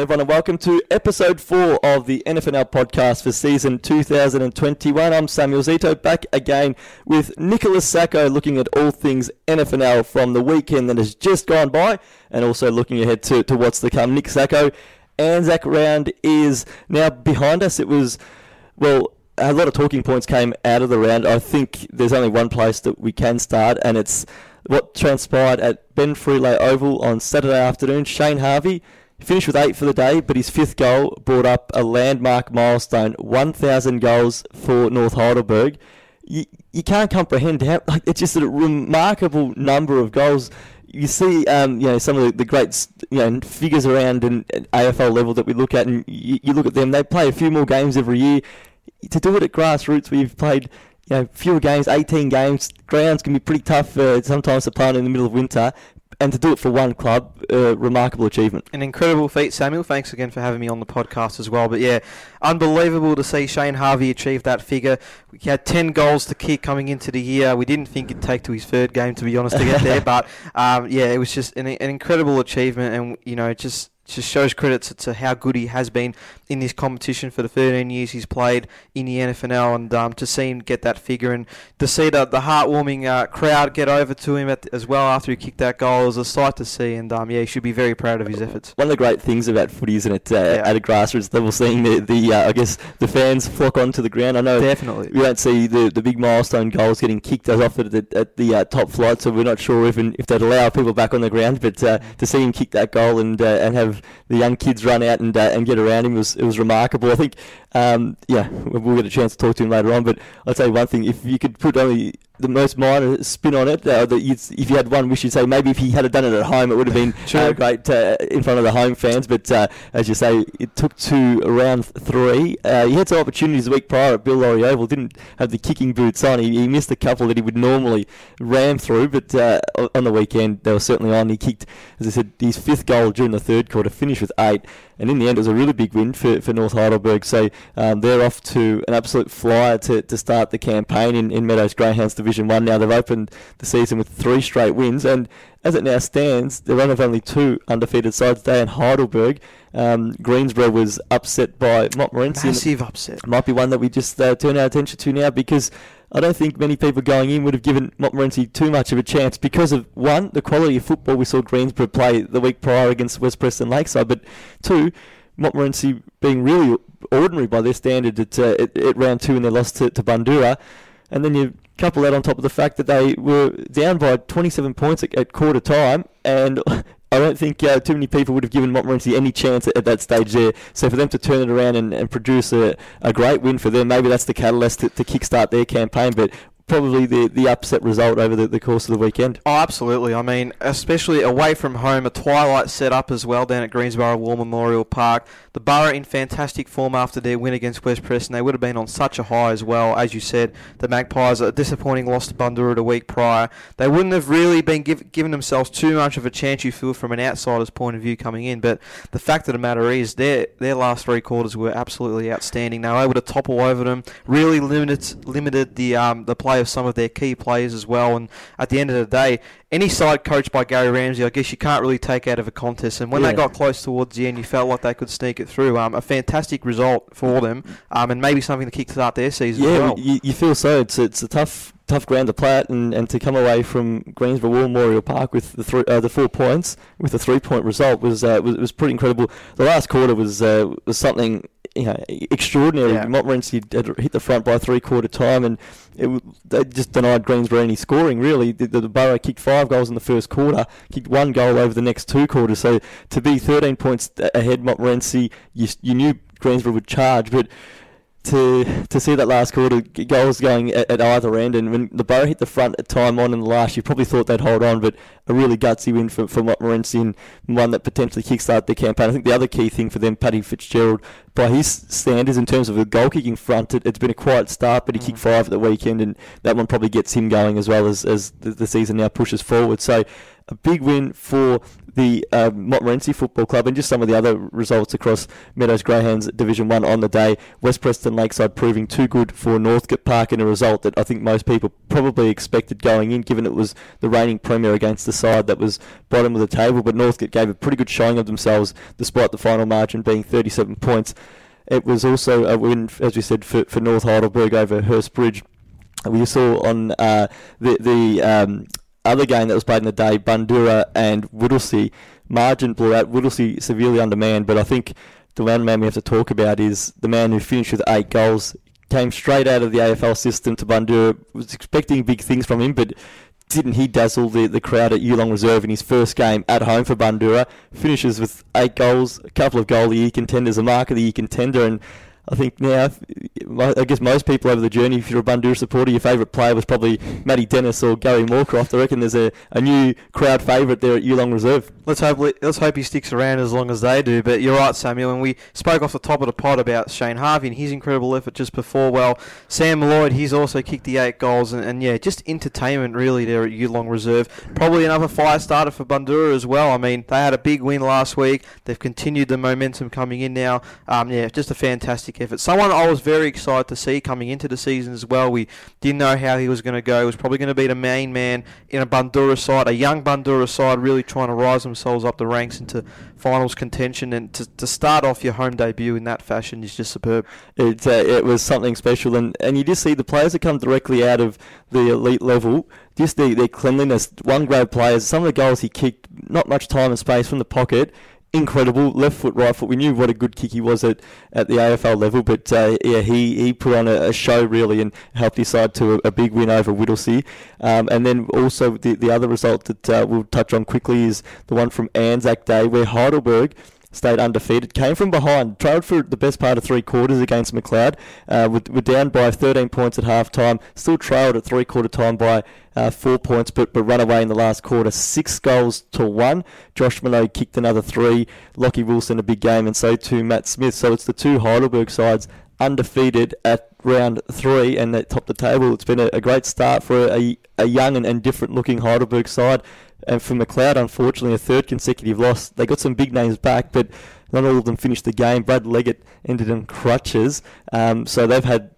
everyone, and welcome to episode four of the NFNL podcast for season 2021. I'm Samuel Zito, back again with Nicholas Sacco, looking at all things NFNL from the weekend that has just gone by, and also looking ahead to, to what's to come. Nick Sacco, Anzac round is now behind us. It was, well, a lot of talking points came out of the round. I think there's only one place that we can start, and it's what transpired at Ben Frilay Oval on Saturday afternoon. Shane Harvey finished with eight for the day, but his fifth goal brought up a landmark milestone 1,000 goals for North Heidelberg. You, you can't comprehend how, like, it's just a remarkable number of goals. You see, um, you know, some of the, the great, you know, figures around in, AFL level that we look at, and you, you look at them. They play a few more games every year. To do it at grassroots, where you've played you know, fewer games, 18 games. Grounds can be pretty tough uh, sometimes to play in the middle of winter. And to do it for one club, uh, remarkable achievement. An incredible feat, Samuel. Thanks again for having me on the podcast as well. But yeah, unbelievable to see Shane Harvey achieve that figure. He had 10 goals to kick coming into the year. We didn't think it'd take to his third game, to be honest, to get there. But um, yeah, it was just an, an incredible achievement. And, you know, just just shows credit to, to, how good he has been in this competition for the 13 years he's played in the NFNL, and um, to see him get that figure and to see the, the heartwarming uh, crowd get over to him at, as well after he kicked that goal was a sight to see, and um, yeah, he should be very proud of his efforts. One of the great things about footy, isn't it, uh, yeah. at a grassroots level, seeing the, the uh, I guess the fans flock onto the ground. I know definitely we don't see the, the big milestone goals getting kicked as often at the, at the uh, top flight, so we're not sure if if they'd allow people back on the ground, but uh, to see him kick that goal and uh, and have the young kids run out and and get around him was it was remarkable. I think, um, yeah, we'll get a chance to talk to him later on. But I'll tell you one thing: if you could put only the most minor spin on it. Uh, that if you had one wish, you'd say maybe if he had done it at home, it would have been uh, great uh, in front of the home fans. But uh, as you say, it took to round three. Uh, he had some opportunities the week prior at Bill Lawry Oval. Didn't have the kicking boots on. He, he missed a couple that he would normally ram through. But uh, on the weekend, they were certainly on. He kicked, as I said, his fifth goal during the third quarter, finished with eight. And in the end, it was a really big win for, for North Heidelberg. So um, they're off to an absolute flyer to, to start the campaign in, in Meadows Greyhounds Division 1. Now they've opened the season with three straight wins. And as it now stands, they're one of only two undefeated sides today in Heidelberg. Um, Greensborough was upset by Montmorency. Massive upset. Might be one that we just uh, turn our attention to now because I don't think many people going in would have given Montmorency too much of a chance because of one, the quality of football we saw Greensborough play the week prior against West Preston Lakeside, but two, Montmorency being really ordinary by their standard at, uh, at, at, round two in their loss to, to Bundoora. And then you couple that on top of the fact that they were down by 27 points at, at quarter time, and I don't think uh, too many people would have given Montmorency any chance at, at, that stage there. So for them to turn it around and, and produce a, a great win for them, maybe that's the catalyst to, to kickstart their campaign. But probably the, the upset result over the, the course of the weekend. Oh, absolutely. I mean, especially away from home, a twilight set up as well down at Greensborough War Memorial Park. The Borough in fantastic form after their win against West Preston. They would have been on such a high as well. As you said, the Magpies, a disappointing loss to Bundoora a week prior. They wouldn't have really been give, given themselves too much of a chance, you feel, from an outsider's point of view coming in. But the fact of the matter is, their, their last three quarters were absolutely outstanding. They were able to topple over them, really limited, limited the, um, the play of some of their key players as well. And at the end of the day, any side coached by Gary Ramsey, I guess you can't really take out of a contest. And when yeah. they got close towards the end, you felt like they could sneak it through. Um, a fantastic result for them, um, and maybe something to kick-start their season. Yeah, well. you, you, feel so. It's it's a tough tough ground to play at, and, and to come away from Greensborough War Memorial Park with the three, uh, the four points with a three point result was, uh, was was pretty incredible. The last quarter was uh, was something you know, extraordinary. Yeah. Montmorency had hit the front by three quarter time, and it, they just denied Greensborough any scoring. Really, the, the, Borough kicked five goals in the first quarter, kicked one goal over the next two quarters. So to be 13 points ahead, Montmorency, you, you knew Greensborough would charge, but to to see that last quarter goals going at, at, either end, and when the Borough hit the front at time on in the last, you probably thought they'd hold on, but a really gutsy win for, for Montmorency and one that potentially kickstarted their campaign. I think the other key thing for them, Paddy Fitzgerald, by his standards in terms of a goal kicking front, it, has been a quiet start, but he mm. kicked five at the weekend, and that one probably gets him going as well as, as the, the season now pushes forward. So a big win for the uh, Montmorency Football Club and just some of the other results across Meadows Greyhounds Division 1 on the day. West Preston Lakeside proving too good for Northcote Park in a result that I think most people probably expected going in, given it was the reigning premier against the side that was bottom of the table. But Northcote gave a pretty good showing of themselves despite the final margin being 37 points. It was also a win, as we said, for, for North Heidelberg over Hurstbridge. We saw on uh, the the um, other game that was played in the day, Bundoora and Whittlesea. Margin blew out. Whittlesea severely undermanned, but I think the one man we have to talk about is the man who finished with eight goals. Came straight out of the AFL system to Bundoora. Was expecting big things from him, but didn't he dazzle the, the crowd at Yulong Reserve in his first game at home for Bundoora? Finishes with eight goals, a couple of goal of the year contenders, a mark of the year contender, and I think now, I guess most people over the journey, if you're a Bundoora supporter, your favourite player was probably Matty Dennis or Gary Moorcroft. I reckon there's a, a new crowd favourite there at Yulong Reserve. Let's hope let's hope he sticks around as long as they do. But you're right, Samuel. And we spoke off the top of the pod about Shane Harvey and his incredible effort just before. Well, Sam Lloyd, he's also kicked the eight goals, and, and yeah, just entertainment really there at Yulong Reserve. Probably another fire starter for Bundoora as well. I mean, they had a big win last week. They've continued the momentum coming in now. Um, yeah, just a fantastic effort. Someone I was very excited to see coming into the season as well. We didn't know how he was going to go. He was probably going to be the main man in a Bundoora side, a young Bundoora side, really trying to rise themselves up the ranks into finals contention. And to, to start off your home debut in that fashion is just superb. It, uh, it was something special. And, and you just see the players that come directly out of the elite level, just their, their cleanliness. One grade players, some of the goals he kicked, not much time and space from the pocket incredible left foot, right foot. We knew what a good kick he was at, at the AFL level, but uh, yeah, he, he put on a, a, show really and helped his side to a, a big win over Whittlesea. Um, and then also the the other result that uh, we'll touch on quickly is the one from Anzac Day, where Heidelberg stayed undefeated. Came from behind, trailed for the best part of three quarters against Macleod, Uh, were, were down by 13 points at half time. Still trailed at three quarter time by uh, four points, but, but run away in the last quarter. Six goals to one. Josh Malone kicked another three. Lockie Wilson a big game, and so too Matt Smith. So it's the two Heidelberg sides undefeated at round three and they top the table. It's been a, a great start for a, a young and, and different looking Heidelberg side. And for Macleod, unfortunately, a third consecutive loss. They got some big names back, but not all of them finished the game. Brad Leggett ended in crutches. Um, so they've had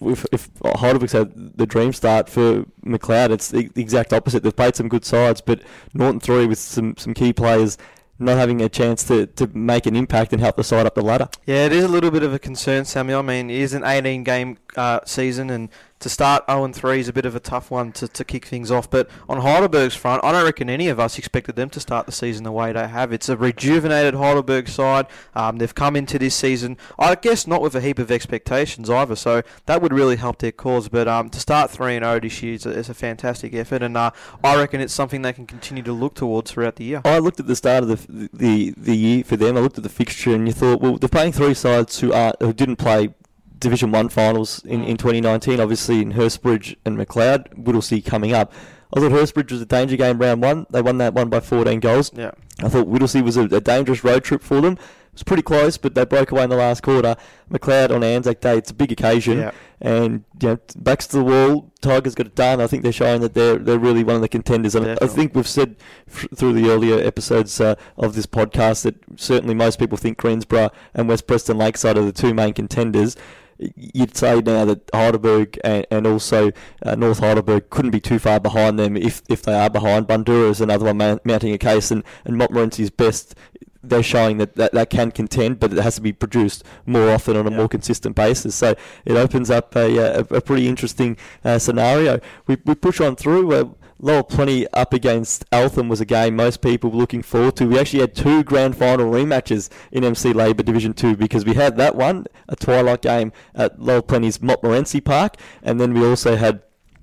if, if Heidelberg's had the dream start for Macleod, it's the exact opposite. They've played some good sides, but Norton three with some, some key players not having a chance to, to make an impact and help the side up the ladder. Yeah, it is a little bit of a concern, Samuel. I mean, it is an 18 game uh, season, and to start 0 3 is a bit of a tough one to, to kick things off. But on Heidelberg's front, I don't reckon any of us expected them to start the season the way they have. It's a rejuvenated Heidelberg side. Um, they've come into this season, I guess, not with a heap of expectations either. So that would really help their cause. But um, to start 3 0 this year is a, is a fantastic effort. And uh, I reckon it's something they can continue to look towards throughout the year. I looked at the start of the, the, the year for them. I looked at the fixture and you thought, well, they're playing three sides who, are, who didn't play Division One finals in, in 2019, obviously in Hurstbridge and Macleod. Whittlesea coming up. I thought Hurstbridge was a danger game round one. They won that one by 14 goals. Yeah. I thought Whittlesea was a, a dangerous road trip for them. It was pretty close, but they broke away in the last quarter. Macleod on Anzac Day, it's a big occasion, yeah. and you know, backs to the wall. Tigers got it done. I think they're showing that they're they're really one of the contenders. And Definitely. I think we've said f- through the earlier episodes uh, of this podcast that certainly most people think Greensborough and West Preston Lakeside are the two main contenders you'd say now that Heidelberg and, and also uh, North Heidelberg couldn't be too far behind them if, if they are behind. Bundoora is another one mounting a case, and, and Montmorency's best. They're showing that, that that can contend, but it has to be produced more often on a Yeah. more consistent basis. So it opens up a, a, a pretty interesting uh, scenario. We, we push on through. Uh, Lower Plenty up against Eltham was a game most people were looking forward to. We actually had two grand final rematches in MC Labour Division 2 because we had that one, a twilight game at Lower Plenty's Montmorency Park, and then we also had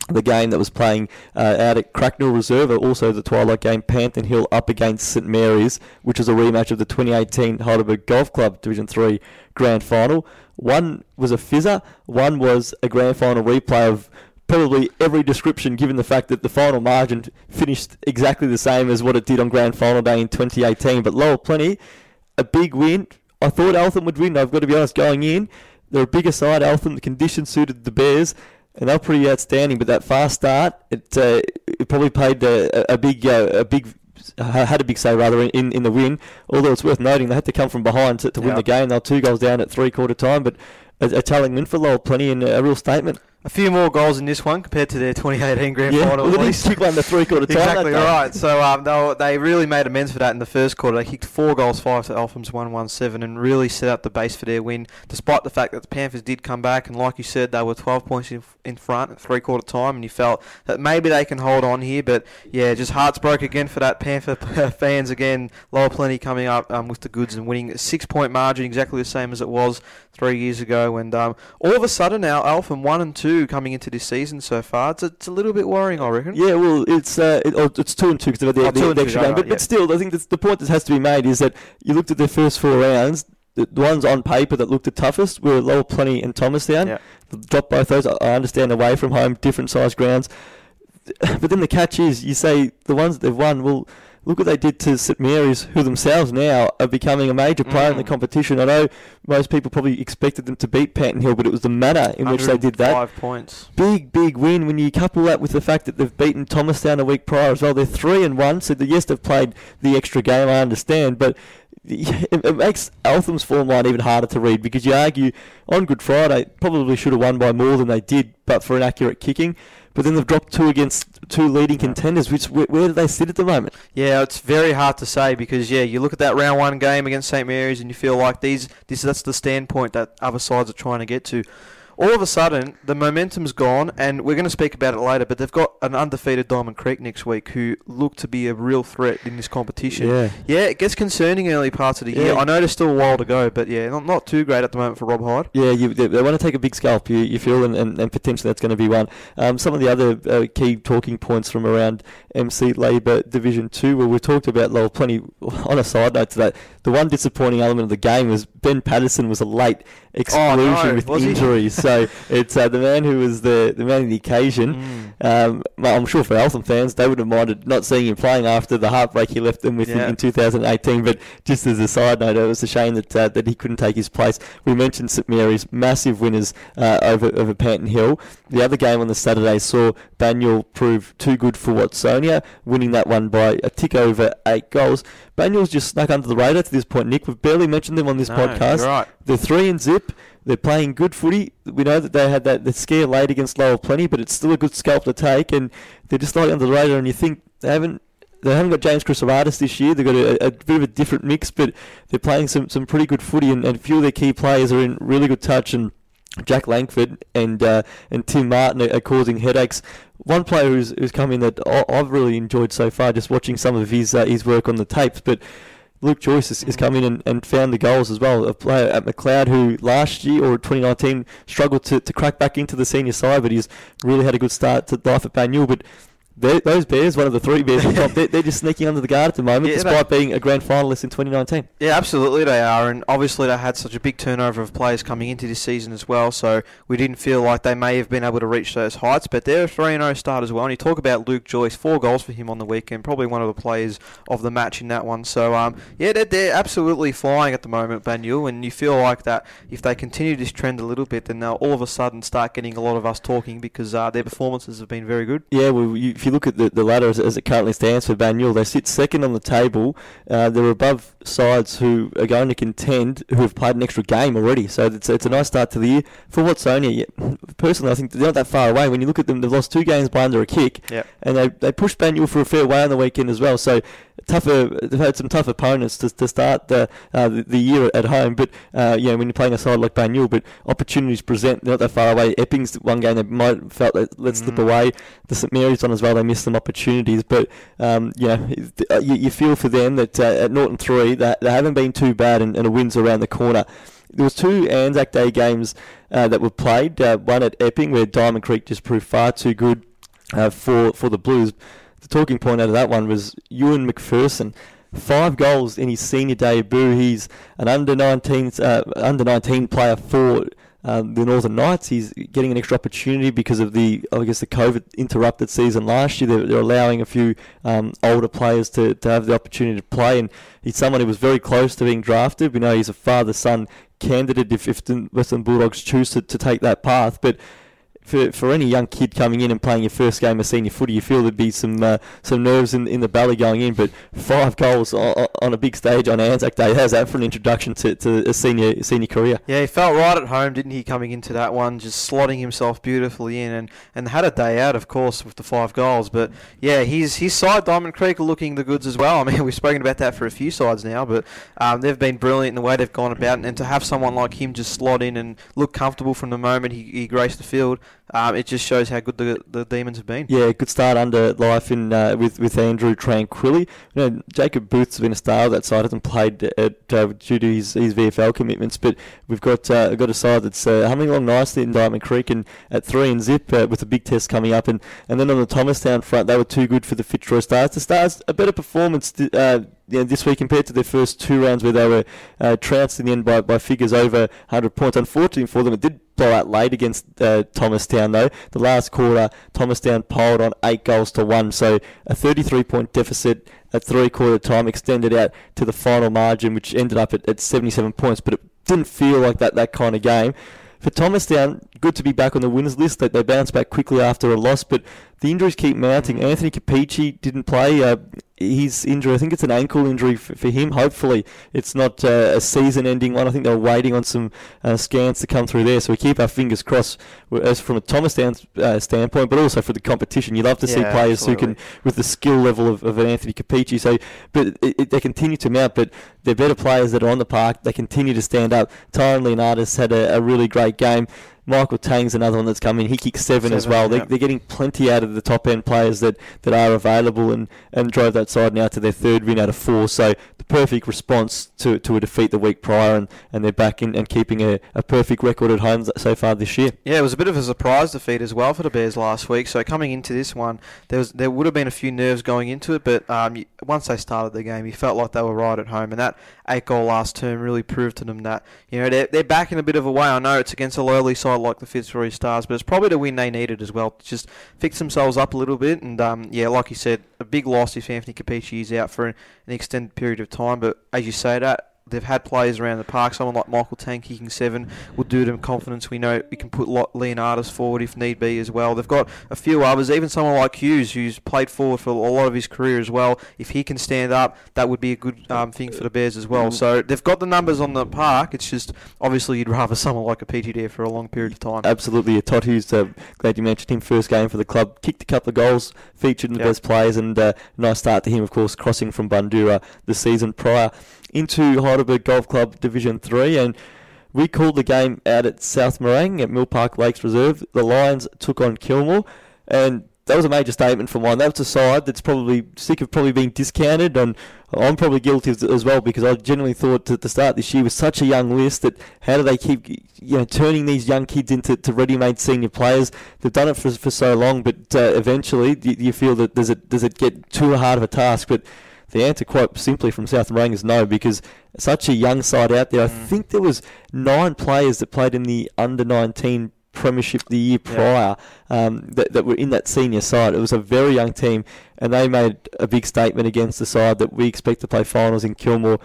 the game that was playing uh, out at Cracknell Reserve, also the twilight game, Panton Hill up against St Mary's, which was a rematch of the 2018 Heidelberg Golf Club Division 3 grand final. One was a fizzer, one was a grand final replay of probably every description given the fact that the final margin finished exactly the same as what it did on grand final day in 2018. But Lower Plenty, a big win. I thought Eltham would win, I've got to be honest, going in. They're a bigger side, Eltham. The conditions suited the Bears, and they're pretty outstanding. But that fast start, it, uh, it probably played a, a big uh, a big had a big say rather in, in the win. Although it's worth noting they had to come from behind to, to win the game. They were two goals down at three quarter time, but a, a telling win for Lower Plenty and a real statement. A few more goals in this one compared to their 2018 grand yeah, final. well, they did least. kick one to three quarter time. Exactly right. So um, they, were, they really made amends for that in the first quarter. They kicked four goals, five to Eltham's one one seven, and really set up the base for their win. Despite the fact that the Panthers did come back, and like you said, they were 12 points in, in front at three quarter time, and you felt that maybe they can hold on here. But yeah, just hearts broke again for that Panther fans again. Lower Plenty coming up um, with the goods and winning a six point margin, exactly the same as it was three years ago. And um, all of a sudden now, Eltham one and two coming into this season so far. It's a, it's a little bit worrying, I reckon. Yeah, well, it's uh, it, oh, it's two and two because of the, Oh, the, the two, extra right, game. But, right, but still, I think that's the point that has to be made is that you looked at the first four rounds. The, ones on paper that looked the toughest were Lower Plenty and Thomastown. Yeah. Drop both those. I I understand away from home, different size grounds. But then the catch is, you say the ones that they've won. Well, look what they did to St Mary's, who themselves now are becoming a major player in the Mm. competition. I know most people probably expected them to beat Panton Hill, but it was the manner in which they did that Five points. big, big win when you couple that with the fact that they've beaten Thomas Thomastown a week prior as well. They're three and one, so the, yes, they've played the extra game. I understand, but it, makes Eltham's form line even harder to read because you argue on Good Friday probably should have won by more than they did, but for an accurate kicking. But then they've dropped two against two leading contenders. Which where, where do they sit at the moment? Yeah, it's very hard to say because yeah, you look at that round one game against St Mary's and you feel like these this that's the standpoint that other sides are trying to get to. All of a sudden, the momentum's gone, and we're going to speak about it later. But they've got an undefeated Diamond Creek next week, who look to be a real threat in this competition. Yeah. Yeah, it gets concerning early parts of the year. I know there's still a while to go, but yeah, not, not too great at the moment for Rob Hyde. Yeah, you, they, they want to take a big scalp, you, you feel, and, and, and potentially that's going to be one. Um, some of the other uh, key talking points from around MC Labour Division 2, well, we talked about Lower Plenty. On a side note to that, the one disappointing element of the game was Ben Patterson was a late exclusion Oh, no, with was injuries. so it's uh, the man who was the, the man of the occasion. Mm. Um, I'm sure for Eltham fans, they would have minded not seeing him playing after the heartbreak he left them with in- in 2018. But just as a side note, it was a shame that uh, that he couldn't take his place. We mentioned St Mary's massive winners uh, over over Panton Hill. The other game on the Saturday saw Banyule prove too good for Watsonia, winning that one by a tick over eight goals. Banyule's just snuck under the radar to this point. Nick, we've barely mentioned them on this No, podcast. You're right. They're three and zip. They're playing good footy. We know that they had that, that scare late against Lower Plenty, but it's still a good scalp to take, and they're just slightly under the radar. And you think they haven't they haven't got James Chrysovatis this year. They've got a, a bit of a different mix, but they're playing some, some pretty good footy, and, and a few of their key players are in really good touch. And Jack Langford and uh, and Tim Martin are, are causing headaches. One player who's, who's come in that I've really enjoyed so far, just watching some of his uh, his work on the tapes, but. Luke Joyce has, has come in and, and found the goals as well. A player at Macleod who last year or 2019 struggled to, to crack back into the senior side, but he's really had a good start to life at Banyule. But they- those Bears, one of the three Bears top, they're, they're just sneaking under the guard at the moment, Yeah, despite being a grand finalist in 2019. Yeah, absolutely they are, and obviously they had such a big turnover of players coming into this season as well. So we didn't feel like they may have been able to reach those heights, but they're a three and zero start as well. And you talk about Luke Joyce, four goals for him on the weekend, probably one of the players of the match in that one. So um, yeah, they're, they're absolutely flying at the moment, Banyule, and you feel like that if they continue this trend a little bit, then they'll all of a sudden start getting a lot of us talking because uh, their performances have been very good. Yeah, well, you, if you look at the, the ladder as, as it currently stands for Banyule, they sit second on the table. Uh, they're above sides who are going to contend, who have played an extra game already. So it's, it's a nice start to the year. For Watsonia, yeah, personally, I think they're not that far away. When you look at them, they've lost two games by under a kick, Yep. and they, they pushed Banyule for a fair way on the weekend as well. So tougher, they've had some tough opponents to, to start the, uh, the the year at home. But uh, yeah, when you're playing a side like Banyule, but opportunities present. They're not that far away. Epping's one game they might have felt that let slip Mm. away. The St Mary's one as well. They missed some opportunities, but um, you know uh, you, you feel for them that uh, at Norton three that they haven't been too bad, and, and a win's around the corner. There was two Anzac Day games uh, that were played. Uh, one at Epping where Diamond Creek just proved far too good uh, for for the Blues. The talking point out of that one was Ewan McPherson. Five goals in his senior debut. He's an under 19 uh, under 19 player for um, the Northern Knights. He's getting an extra opportunity because of the I guess the COVID interrupted season last year. They're, they're allowing a few um, older players to, to have the opportunity to play, and he's someone who was very close to being drafted. We know he's a father son candidate if, if the Western Bulldogs choose to, to take that path, but for, for any young kid coming in and playing your first game of senior footy, you feel there'd be some uh, some nerves in, in the belly going in. But five goals on, on a big stage on Anzac Day, how's that for an introduction to, to a senior senior career? Yeah, he felt right at home, didn't he, coming into that one, just slotting himself beautifully in, and, and had a day out, of course, with the five goals. But yeah, his his side, Diamond Creek, are looking the goods as well. I mean, we've spoken about that for a few sides now, but um, they've been brilliant in the way they've gone about, it. and to have someone like him just slot in and look comfortable from the moment he, he graced the field, um, it just shows how good the, the Demons have been. Yeah, good start under life in uh, with with Andrew Tranquilly. You know, Jacob Booth's been a star of that side. Hasn't played at, uh, due to his, his VFL commitments, but we've got uh, got a side that's uh, humming along nicely in Diamond Creek and at three and zip uh, with a big test coming up. And, and then on the Thomastown front, they were too good for the Fitzroy Stars. The Stars a better performance. Uh, this week compared to their first two rounds where they were uh, trounced in the end by, by figures over 100 points. Unfortunately for them, it did blow out late against uh, Thomastown though. The last quarter, Thomastown piled on eight goals to one, so a 33 point deficit at three quarter time extended out to the final margin, which ended up at, at 77 points. But it didn't feel like that that kind of game. For Thomastown, good to be back on the winners list. They, they bounced back quickly after a loss, but the injuries keep mounting. Anthony Capici didn't play. Uh, his injury, I think it's an ankle injury for, for him. Hopefully, it's not uh, a season-ending one. I think they're waiting on some uh, scans to come through there. So we keep our fingers crossed as from a Thomastown uh, standpoint, but also for the competition. You love to see players absolutely. who can, with the skill level of, of an Anthony Capici. So, but it, it, they continue to mount. But they're better players that are on the park. They continue to stand up. Tyron Leonardis had a, a really great game. Michael Tang's another one that's come in. He kicks seven, as Seven, well. They, they're getting plenty out of the top end players that, that are available and, and drove that side now to their third win out of four. So the perfect response to, to a defeat the week prior, and, and they're back in and keeping a, a perfect record at home so far this year. Yeah, it was a bit of a surprise defeat as well for the Bears last week. So coming into this one, there was there would have been a few nerves going into it, but um, once they started the game, you felt like they were right at home, and that eight goal last term really proved to them that you know they're, they're back in a bit of a way. I know it's against a lowly side like the Fitzroy Stars, but it's probably the win they needed as well just fix themselves up a little bit. And um, yeah, like you said, a big loss if Anthony Capici is out for an extended period of time. But as you say that. They've had players around the park. Someone like Michael Tank kicking seven will do them confidence. We know we can put Leonardis forward if need be as well. They've got a few others, even someone like Hughes, who's played forward for a lot of his career as well. If he can stand up, that would be a good um, thing for the Bears as well. So they've got the numbers on the park. It's just obviously you'd rather someone like a there for a long period of time. Absolutely, Todd Hughes, uh, glad you mentioned him. First game for the club, kicked a couple of goals, featured in the Yep. best players, and uh, nice start to him, of course, crossing from Bundoora the season prior into Heidelberg Golf Club Division 3. And we called the game out at South Morang at Mill Park Lakes Reserve. The Lions took on Kilmore, and that was a major statement for mine. That was a side that's probably sick of probably being discounted, and I'm probably guilty as- well because I genuinely thought that the start this year was such a young list that how do they keep you know turning these young kids into to ready-made senior players? They've done it for, for so long, but uh, eventually you, you feel that does it does it get too hard of a task? But the answer, quite simply, from South Morang is no, because such a young side out there. I Mm. think there was nine players that played in the under 19 premiership the year Yeah. prior um, that, that were in that senior side. It was a very young team, and they made a big statement against the side that we expect to play finals in Kilmore.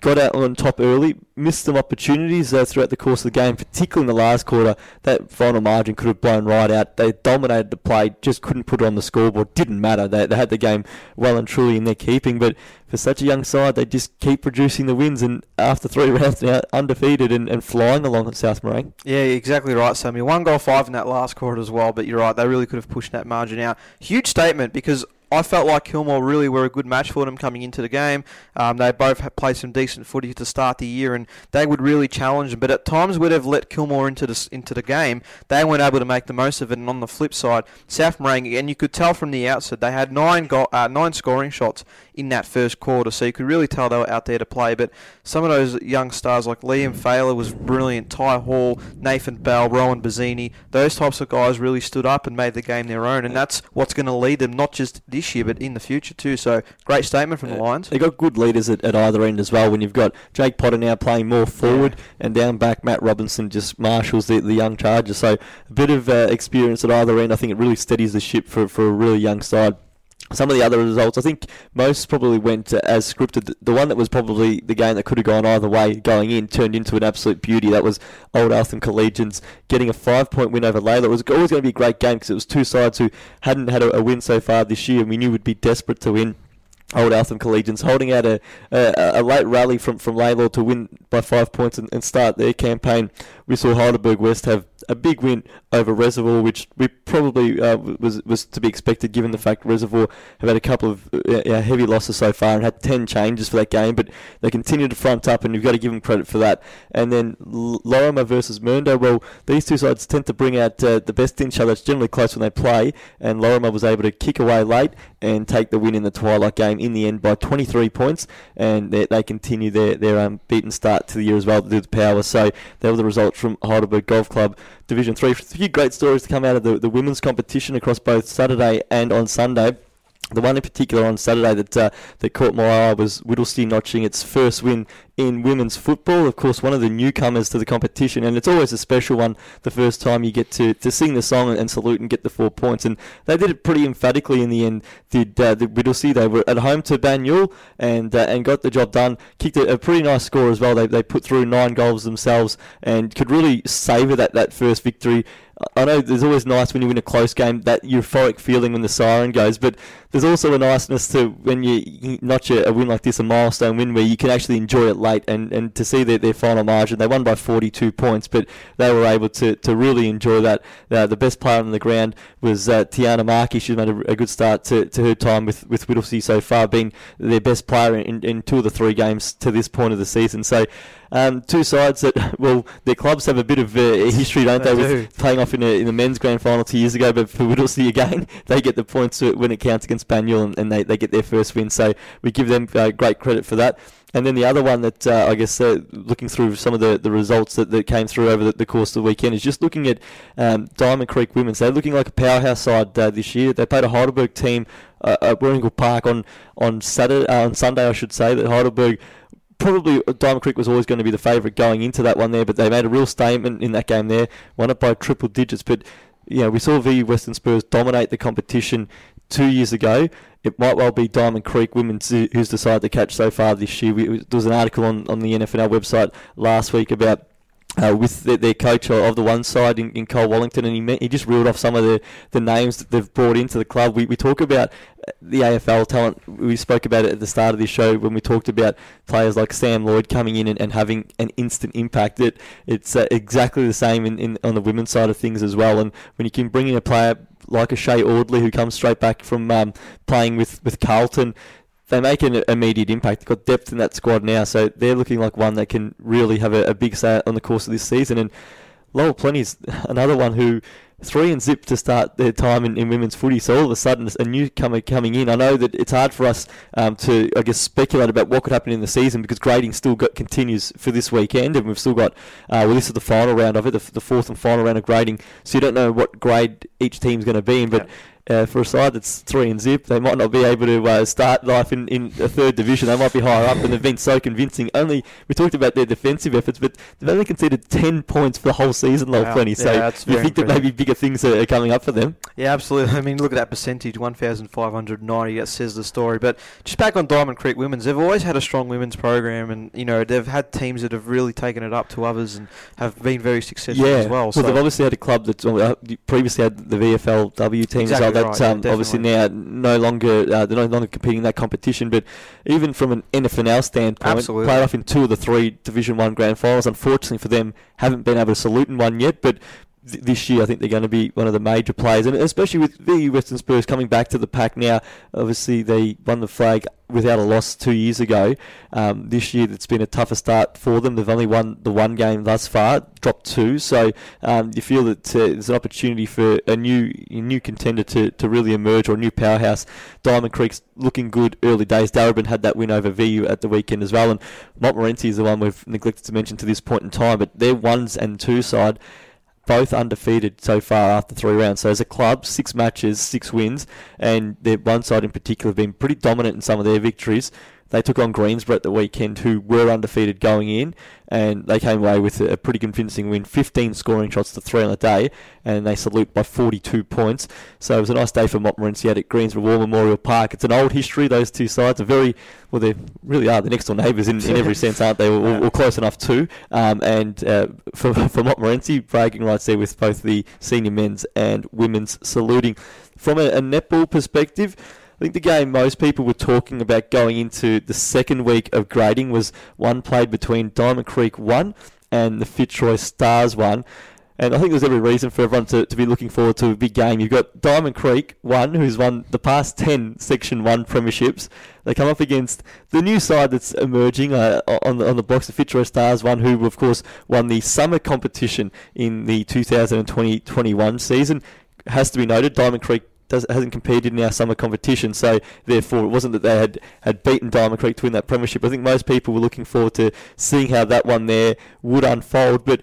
Got out on top early, missed some opportunities uh, throughout the course of the game, particularly in the last quarter. That final margin could have blown right out. They dominated the play, just couldn't put it on the scoreboard. Didn't matter. They, they had the game well and truly in their keeping. But for such a young side, they just keep producing the wins. And after three rounds now, undefeated and, and flying along at South Morang. Yeah, exactly right, Sammy. One goal five in that last quarter as well, but you're right, they really could have pushed that margin out. Huge statement because I felt like Kilmore really were a good match for them coming into the game. Um, they both played some decent footy to start the year, and they would really challenge them. But at times where they've let Kilmore into the into the game, they weren't able to make the most of it. And on the flip side, South Morang, and you could tell from the outset, they had nine go- uh, nine scoring shots in that first quarter, so you could really tell they were out there to play. But some of those young stars like Liam Failer was brilliant, Ty Hall, Nathan Bell, Rowan Bazzini, those types of guys really stood up and made the game their own, and that's what's going to lead them not just this year but in the future too. So great statement from the Lions. They've got good leaders at, at either end as well. When you've got Jake Potter now playing more forward, and down back Matt Robinson just marshals the, the young chargers. So a bit of uh, experience at either end. I think it really steadies the ship for, for a really young side. Some of the other results, I think most probably went as scripted. The one that was probably the game that could have gone either way going in turned into an absolute beauty. That was Old Eltham Collegians getting a five point win over Lalor. It was always going to be a great game because it was two sides who hadn't had a, win so far this year and we knew would be desperate to win. Old Eltham Collegians holding out a, a, a late rally from, from Lalor to win by five points and, and start their campaign. We saw Heidelberg West have a big win over Reservoir, which we probably uh, was was to be expected given the fact Reservoir have had a couple of uh, heavy losses so far and had 10 changes for that game, but they continue to front up and you've got to give them credit for that. And then Laurimar versus Mernda, well, these two sides tend to bring out uh, the best in each other. It's generally close when they play, and Laurimar was able to kick away late and take the win in the Twilight game in the end by 23 points, and they, they continue their, their um, beaten start to the year as well to do the power. So they were the results from Heidelberg Golf Club. Division 3. A few great stories to come out of the, the women's competition across both Saturday and on Sunday. The one in particular on Saturday that uh, that caught my eye was Whittlesea notching its first win in women's football. Of course, one of the newcomers to the competition, and it's always a special one the first time you get to, to sing the song and, salute and get the four points. And they did it pretty emphatically in the end. Did uh, the Whittlesea? They were at home to Banyule and uh, and got the job done. Kicked a, a, pretty nice score as well. They, they put through nine goals themselves and could really savour that, that first victory. I know there's always nice when you win a close game, that euphoric feeling when the siren goes, but there's also a niceness to when you notch a, win like this, a milestone win, where you can actually enjoy it late and, and to see their, their final margin. They won by 42 points, but they were able to, to really enjoy that. Uh, the best player on the ground was uh, Tiana Markey. She's made a, a, good start to, to her time with, with Whittlesea so far, being their best player in, in two of the three games to this point of the season. So um, two sides that, well, their clubs have a bit of uh, history, don't they, they with playing off in, a, in the men's grand final two years ago. But for Whittlesea again, they get the points when it counts against Banyule and, and they, they get their first win. So we give them uh, great credit for that. And then the other one that uh, I guess uh, looking through some of the, the results that, that came through over the, the course of the weekend is just looking at um, Diamond Creek Women. So they're looking like a powerhouse side uh, this year. They played a Heidelberg team uh, at Warringal Park on on Saturday uh, on Sunday, I should say. That Heidelberg probably uh, Diamond Creek was always going to be the favourite going into that one there, but they made a real statement in that game there, won it by triple digits. But you know, we saw the Western Spurs dominate the competition two years ago. It might well be Diamond Creek women who's decided to catch so far this year. there was an article on, on the NFNL website last week about uh, with the, their coach of the one side in, in Cole Wallington, and he met, he just reeled off some of the, the names that they've brought into the club. We, we talk about uh, the AFL talent. We spoke about it at the start of this show when we talked about players like Sam Lloyd coming in and, and having an instant impact. It, it's uh, exactly the same in, in on the women's side of things as well. And when you can bring in a player like a Shay Audley who comes straight back from um, playing with, with Carlton, they make an immediate impact. They've got depth in that squad now, so they're looking like one that can really have a, a big say on the course of this season. And Lower Plenty's another one who three and zip to start their time in, in women's footy. So all of a sudden, a newcomer coming in. I know that it's hard for us um, to, I guess, speculate about what could happen in the season because grading still got, continues for this weekend, and we've still got. Uh, well, this is the final round of it, the, the, fourth and final round of grading. So you don't know what grade each team's going to be in, but. Yeah uh, for a side that's three and zip, they might not be able to uh, start life in, in a third division. They might be higher up, and they've been so convincing. Only we talked about their defensive efforts, but they've only conceded ten points for the whole season, Low wow. plenty. So yeah, you think that maybe bigger things are coming up for them? Yeah, absolutely. I mean, look at that percentage, one thousand five hundred ninety. That says the story. But just back on Diamond Creek Women's, they've always had a strong women's program, and you know they've had teams that have really taken it up to others and have been very successful yeah. as well. Well, so they've obviously had a club that's uh, previously had the VFLW team exactly as well. That's right, um, yeah, obviously now no longer uh, they're no longer competing in that competition. But even from an NFNL standpoint, Absolutely. played off in two of the three Division One grand finals. Unfortunately for them, haven't been able to salute in one yet. But this year, I think they're going to be one of the major players, and especially with the Western Spurs coming back to the pack now. Obviously, they won the flag without a loss two years ago. Um, this year, it's been a tougher start for them. They've only won the one game thus far, dropped two. So um, you feel that uh, there's an opportunity for a new a new contender to, to really emerge or a new powerhouse. Diamond Creek's looking good early days. Darebin had that win over VU at the weekend as well, and Montmorency is the one we've neglected to mention to this point in time. But their ones and two side both undefeated so far after three rounds. So as a club, six matches, six wins, and their one side in particular have been pretty dominant in some of their victories. They took on Greensborough at the weekend, who were undefeated going in, and they came away with a pretty convincing win 15 scoring shots to three on the day, and they salute by 42 points. So it was a nice day for Montmorency at Greensborough War Memorial Park. It's an old history, those two sides are very, well, they really are the next door neighbours in, in every sense, aren't they? Or, or close enough to. Um, and uh, for, for Montmorency, bragging rights there with both the senior men's and women's saluting. From a, a netball perspective, I think the game most people were talking about going into the second week of grading was one played between Diamond Creek 1 and the Fitzroy Stars 1. And I think there's every reason for everyone to, to be looking forward to a big game. You've got Diamond Creek, one, who's won the past 10 Section 1 premierships. They come up against the new side that's emerging uh, on, the, on the blocks, the Fitzroy Stars, one who, of course, won the summer competition in the 2020-21 season. It Has to be noted, Diamond Creek does, hasn't competed in our summer competition, so therefore it wasn't that they had, had beaten Diamond Creek to win that premiership. I think most people were looking forward to seeing how that one there would unfold. But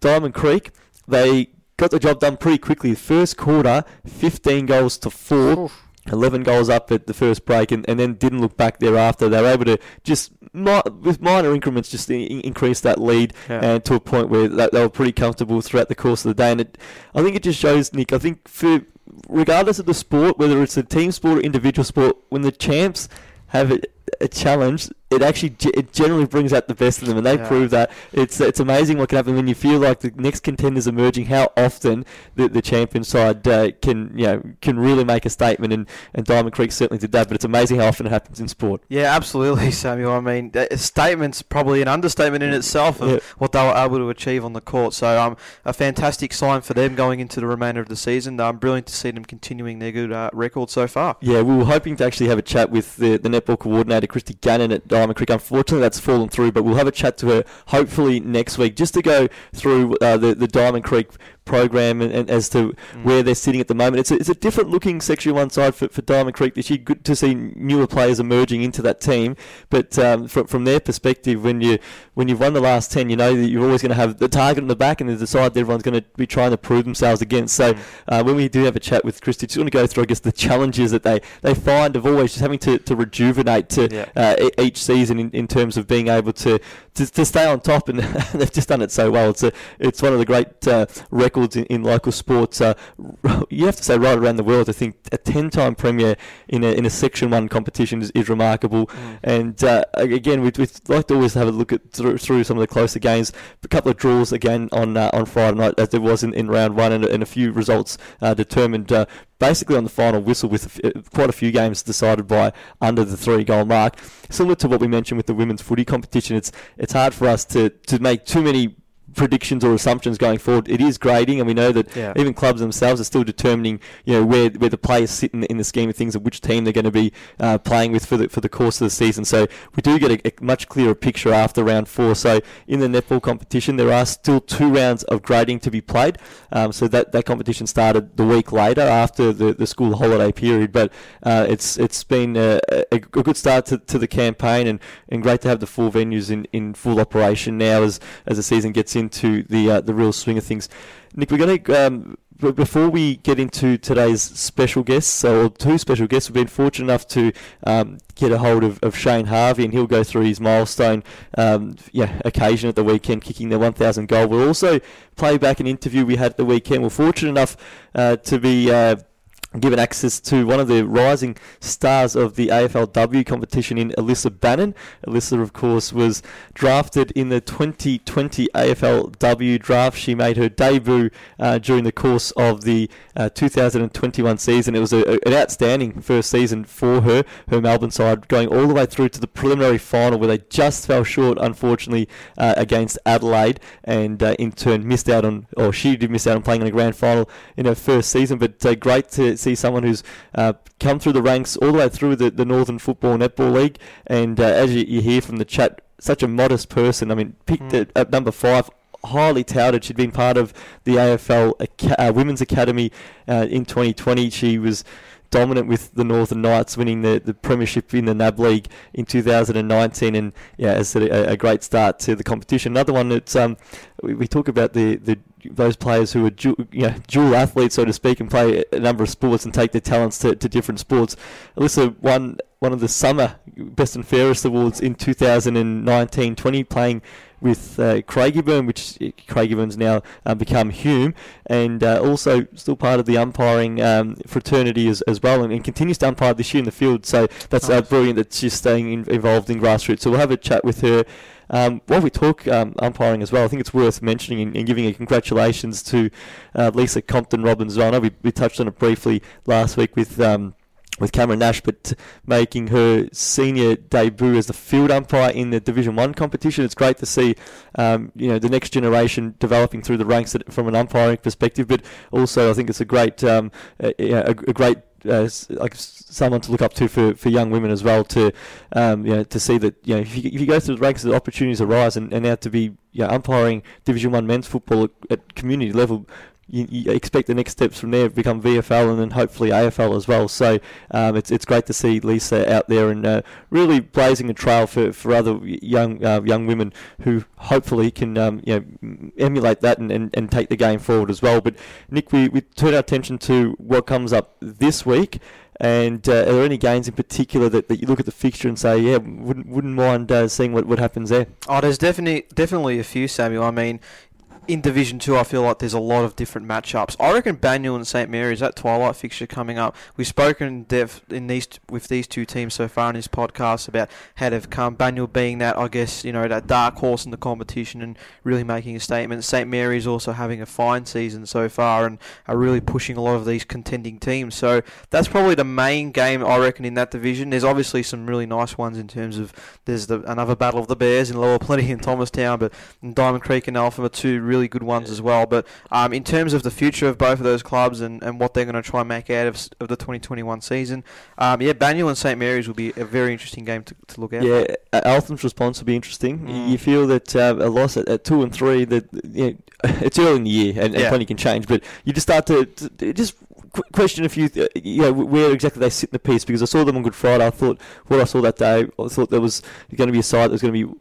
Diamond Creek, they got the job done pretty quickly. First quarter, 15 goals to four. Oof. 11 goals up at the first break and, and then didn't look back thereafter. They were able to just, with minor increments, just in, increase that lead yeah. and to a point where they, they, were pretty comfortable throughout the course of the day. And it, I think it just shows, Nick, I think for regardless of the sport, whether it's a team sport or individual sport, when the champs have a, a challenge, it actually it generally brings out the best of them, and they yeah. prove that it's it's amazing what can happen when you feel like the next contenders emerging. How often the, the champion side uh, can you know can really make a statement, and, and Diamond Creek certainly did that. But it's amazing how often it happens in sport. Yeah, absolutely, Samuel. I mean, a statement's probably an understatement in itself of yeah. what they were able to achieve on the court. So, um, a fantastic sign for them going into the remainder of the season. Um, brilliant to see them continuing their good uh, record so far. Yeah, we were hoping to actually have a chat with the, the netball coordinator Christy Gannon at Unfortunately, that's fallen through, but we'll have a chat to her hopefully next week just to go through uh, the, the Diamond Creek program and, and as to mm. where they're sitting at the moment. It's a, it's a different looking Section 1 side for, for Diamond Creek this year. Good to see newer players emerging into that team. But um, from, from their perspective, when, you, when you've won the last 10, you know that you're always going to have the target in the back and there's a side that everyone's going to be trying to prove themselves against. So mm. uh, when we do have a chat with Christy, just want to go through, I guess, the challenges that they, they find of always just having to, to rejuvenate to yeah. uh, each season in, in terms of being able to, to, to stay on top. And they've just done it so well. It's, a, it's one of the great uh, records in, in local sports. Uh, you have to say right around the world. I think a ten-time premier in a, in a Section One competition is, is remarkable. Mm. And uh, again, we'd, we'd, like to always have a look at through, through, some of the closer games. A couple of draws again on uh, on Friday night, as there was in, in round one, and, and a few results uh, determined uh, basically on the final whistle with uh, quite a few games decided by under the three goal mark. Similar to what we mentioned with the women's footy competition, it's it's hard for us to, to make too many predictions or assumptions going forward. It is grading, and we know that yeah. even clubs themselves are still determining, you know, where where the players sit in, in the scheme of things and which team they're going to be uh, playing with for the for the course of the season. So we do get a, a, much clearer picture after round four. So in the netball competition, there are still two rounds of grading to be played. Um, so that, that competition started the week later after the, the school holiday period. But uh, it's it's been a, a, good start to, to the campaign, and, and great to have the four venues in, in full operation now as as the season gets into the uh, the real swing of things. Nick, we're going to. Um, before we get into today's special guests, or two special guests, we've been fortunate enough to um, get a hold of, of Shane Harvey, and he'll go through his milestone um, yeah, occasion at the weekend, kicking the 1,000 goal. We'll also play back an interview we had at the weekend. We're fortunate enough uh, to be uh, given access to one of the rising stars of the AFLW competition in Alyssa Bannan. Alyssa, of course, was drafted in the 2020 AFLW draft. She made her debut uh, during the course of the uh, 2021 season. It was a, an outstanding first season for her, her Melbourne side, going all the way through to the preliminary final where they just fell short, unfortunately, uh, against Adelaide and uh, in turn missed out on, or she did miss out on playing in a grand final in her first season. But uh, great to see someone who's uh, come through the ranks all the way through the, the Northern Football Netball League. And uh, as you, you, hear from the chat, such a modest person. I mean, picked mm. at, at, number five. Highly touted. She'd been part of the AFL uh, Women's Academy uh, in 2020. She was dominant with the Northern Knights winning the, the premiership in the NAB League in 2019 and yeah as a, a great start to the competition. Another one that's um, we, we talk about the, the those players who are du- you know, dual athletes so to speak and play a number of sports and take their talents to, to different sports. Alyssa won one of the summer best and fairest awards in 2019-20, playing with uh, Craigieburn, which uh, Craigieburn's now uh, become Hume, and uh, also still part of the umpiring um, fraternity as, as well, and, and, continues to umpire this year in the field. So that's uh, brilliant that she's staying in, involved in grassroots. So we'll have a chat with her. Um, while we talk um, umpiring as well, I think it's worth mentioning and, and giving a congratulations to uh, Lisa Compton Robbins. I know we, we touched on it briefly last week with um, with Cameron Nash, but making her senior debut as the field umpire in the Division One competition. It's great to see, um, you know, the next generation developing through the ranks from an umpiring perspective. But also, I think it's a great, um, a, a, great uh, like someone to look up to for, for young women as well to um, you know to see that you know if you, if you go through the ranks the opportunities arise and, and now to be you know, umpiring Division One men's football at, at community level you, you, expect the next steps from there become VFL and then hopefully AFL as well. So um, it's it's great to see Lisa out there and uh, really blazing a trail for, for other young uh, young women who hopefully can um, you know emulate that and, and, and take the game forward as well. But Nick, we, we turn our attention to what comes up this week. And uh, are there any games in particular that, that you look at the fixture and say, yeah, wouldn't wouldn't mind uh, seeing what, what happens there? Oh, there's definitely definitely a few, Samuel. I mean, in Division Two, I feel like there's a lot of different matchups. I reckon Banyule and St Mary's that Twilight fixture coming up. We've spoken Dev in these with these two teams so far in this podcast about how they've come. Banyule being that I guess you know that dark horse in the competition and really making a statement. St Mary's also having a fine season so far and are really pushing a lot of these contending teams. So that's probably the main game I reckon in that division. There's obviously some really nice ones in terms of there's the another battle of the Bears in Lower Plenty in Thomastown, but Diamond Creek and Eltham are two really good ones as well. But um, in terms of the future of both of those clubs and, and what they're going to try and make out of, of the 2021 season, um, yeah, Banyule and St Mary's will be a very interesting game to, to look at. Yeah, Eltham's response will be interesting. Mm. You feel that uh, a loss at, at, two and three, that you know, it's early in the year and, and yeah. plenty can change, but you just start to, to just question if you, uh, you know, where exactly they sit in the piece because I saw them on Good Friday. I thought what I saw that day, I thought there was going to be a side that was going to be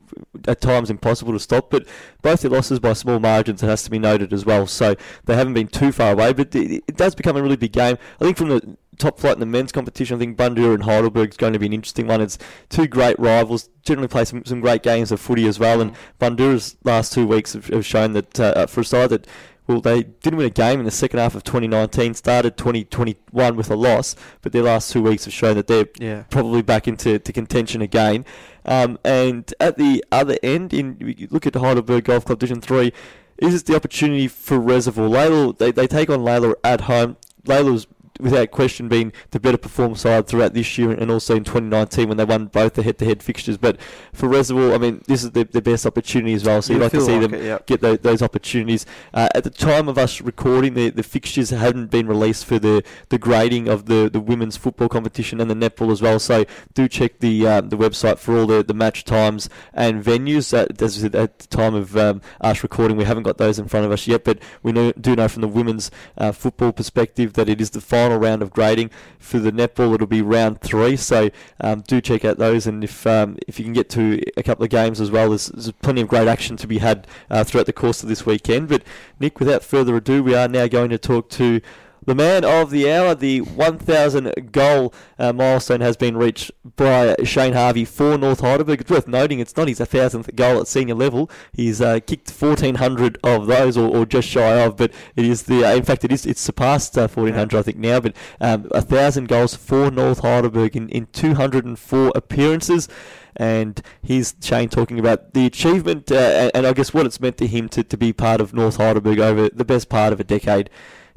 at times impossible to stop. But both their losses by small margins, it has to be noted as well. So they haven't been too far away, but it, it does become a really big game. I think from the top flight in the men's competition. I think Bundoora and Heidelberg is going to be an interesting one. It's two great rivals, generally play some, some great games of footy as well. And Bundoora's last two weeks have, have shown that uh, for a side that well, they didn't win a game in the second half of 2019, started 2021 with a loss, but their last two weeks have shown that they're yeah. probably back into to contention again. Um, and at the other end, in you look at the Heidelberg Golf Club Division 3, is it the opportunity for Reservoir? Lalor, they, they take on Lalor at home. Lalor's without question, been the better performed side throughout this year and also in 2019 when they won both the head-to-head fixtures. But for Reservoir, I mean, this is the, the best opportunity as well. So you'd like to see like them it, get those, those opportunities. Uh, at the time of us recording, the, the fixtures hadn't been released for the, the grading of the, the women's football competition and the netball as well. So do check the um, the website for all the, the match times and venues. Uh, as at the time of um, us recording, we haven't got those in front of us yet, but we know, do know from the women's uh, football perspective that it is the final final round of grading. For the netball, it'll be round three. So um, do check out those, and if um, if you can get to a couple of games as well, there's, there's plenty of great action to be had uh, throughout the course of this weekend. But Nick, without further ado, we are now going to talk to the man of the hour, the 1,000 goal uh, milestone has been reached by Shane Harvey for North Heidelberg. It's worth noting it's not his 1,000th goal at senior level. He's uh, kicked 1,400 of those, or, or, just shy of, but it is the, uh, in fact, it is it's surpassed 1,400, uh, I think, now, but um, 1,000 goals for North Heidelberg in, in 204 appearances and he's Shane talking about the achievement uh, and, and, I guess what it's meant to him to, to be part of North Heidelberg over the best part of a decade.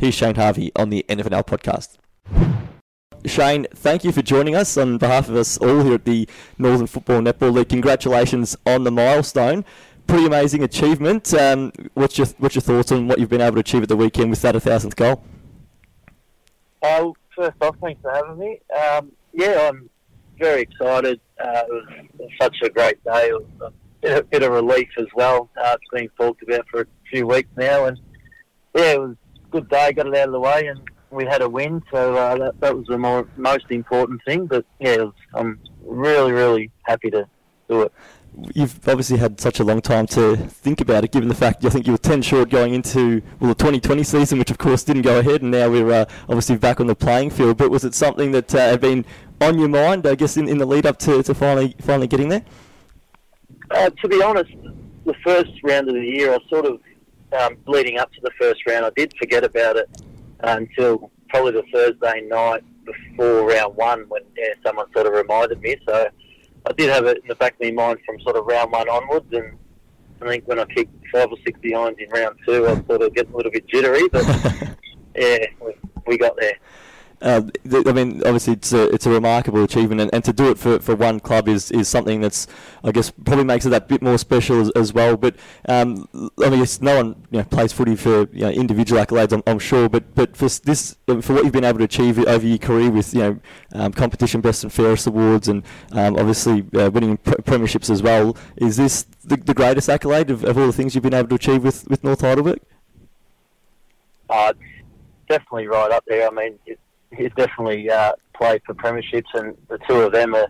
Here's Shane Harvey on the NFNL podcast. Shane, thank you for joining us on behalf of us all here at the Northern Football Netball League. Congratulations on the milestone. Pretty amazing achievement. Um, what's your what's your thoughts on what you've been able to achieve at the weekend with that thousandth goal? Well, first off, thanks for having me. Um, yeah, I'm very excited. Uh, it, was, such a great day. It was a bit, a bit of relief as well. Uh, it's been talked about for a few weeks now, and yeah, it was good day, got it out of the way, and we had a win. So uh, that, that was the more, most important thing. But yeah, was, I'm really, really happy to do it. You've obviously had such a long time to think about it, given the fact I think you were 10 short going into well the 2020 season, which of course didn't go ahead, and now we're uh, obviously back on the playing field. But was it something that uh, had been on your mind, I guess, in, in the lead up to, to finally finally getting there? Uh, to be honest, the first round of the year, I sort of um, leading up to the first round, I did forget about it until probably the Thursday night before round one when yeah, someone sort of reminded me. So I did have it in the back of my mind from sort of round one onwards, and I think when I kicked five or six behinds in round two, I was sort of getting a little bit jittery, but yeah, we, we got there. Uh, th- I mean, obviously, it's a, it's a remarkable achievement, and, and to do it for, for one club is, is something that's, I guess, probably makes it that bit more special as, as well. But um, I mean, it's, no one you know, plays footy for you know, individual accolades, I'm, I'm, sure. But but for this, for what you've been able to achieve over your career with you know um, competition best and fairest awards, and um, obviously uh, winning pre- premierships as well, is this the, the greatest accolade of, of all the things you've been able to achieve with, with North Heidelberg? Uh, definitely right up there. I mean, it, he's definitely uh, played for premierships, and the two of them are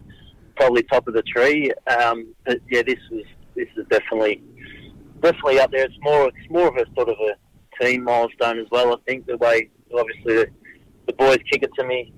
probably top of the tree. Um, but yeah, this is this is definitely definitely up there. It's more it's more of a sort of a team milestone as well. I think the way obviously the, the boys kick it to me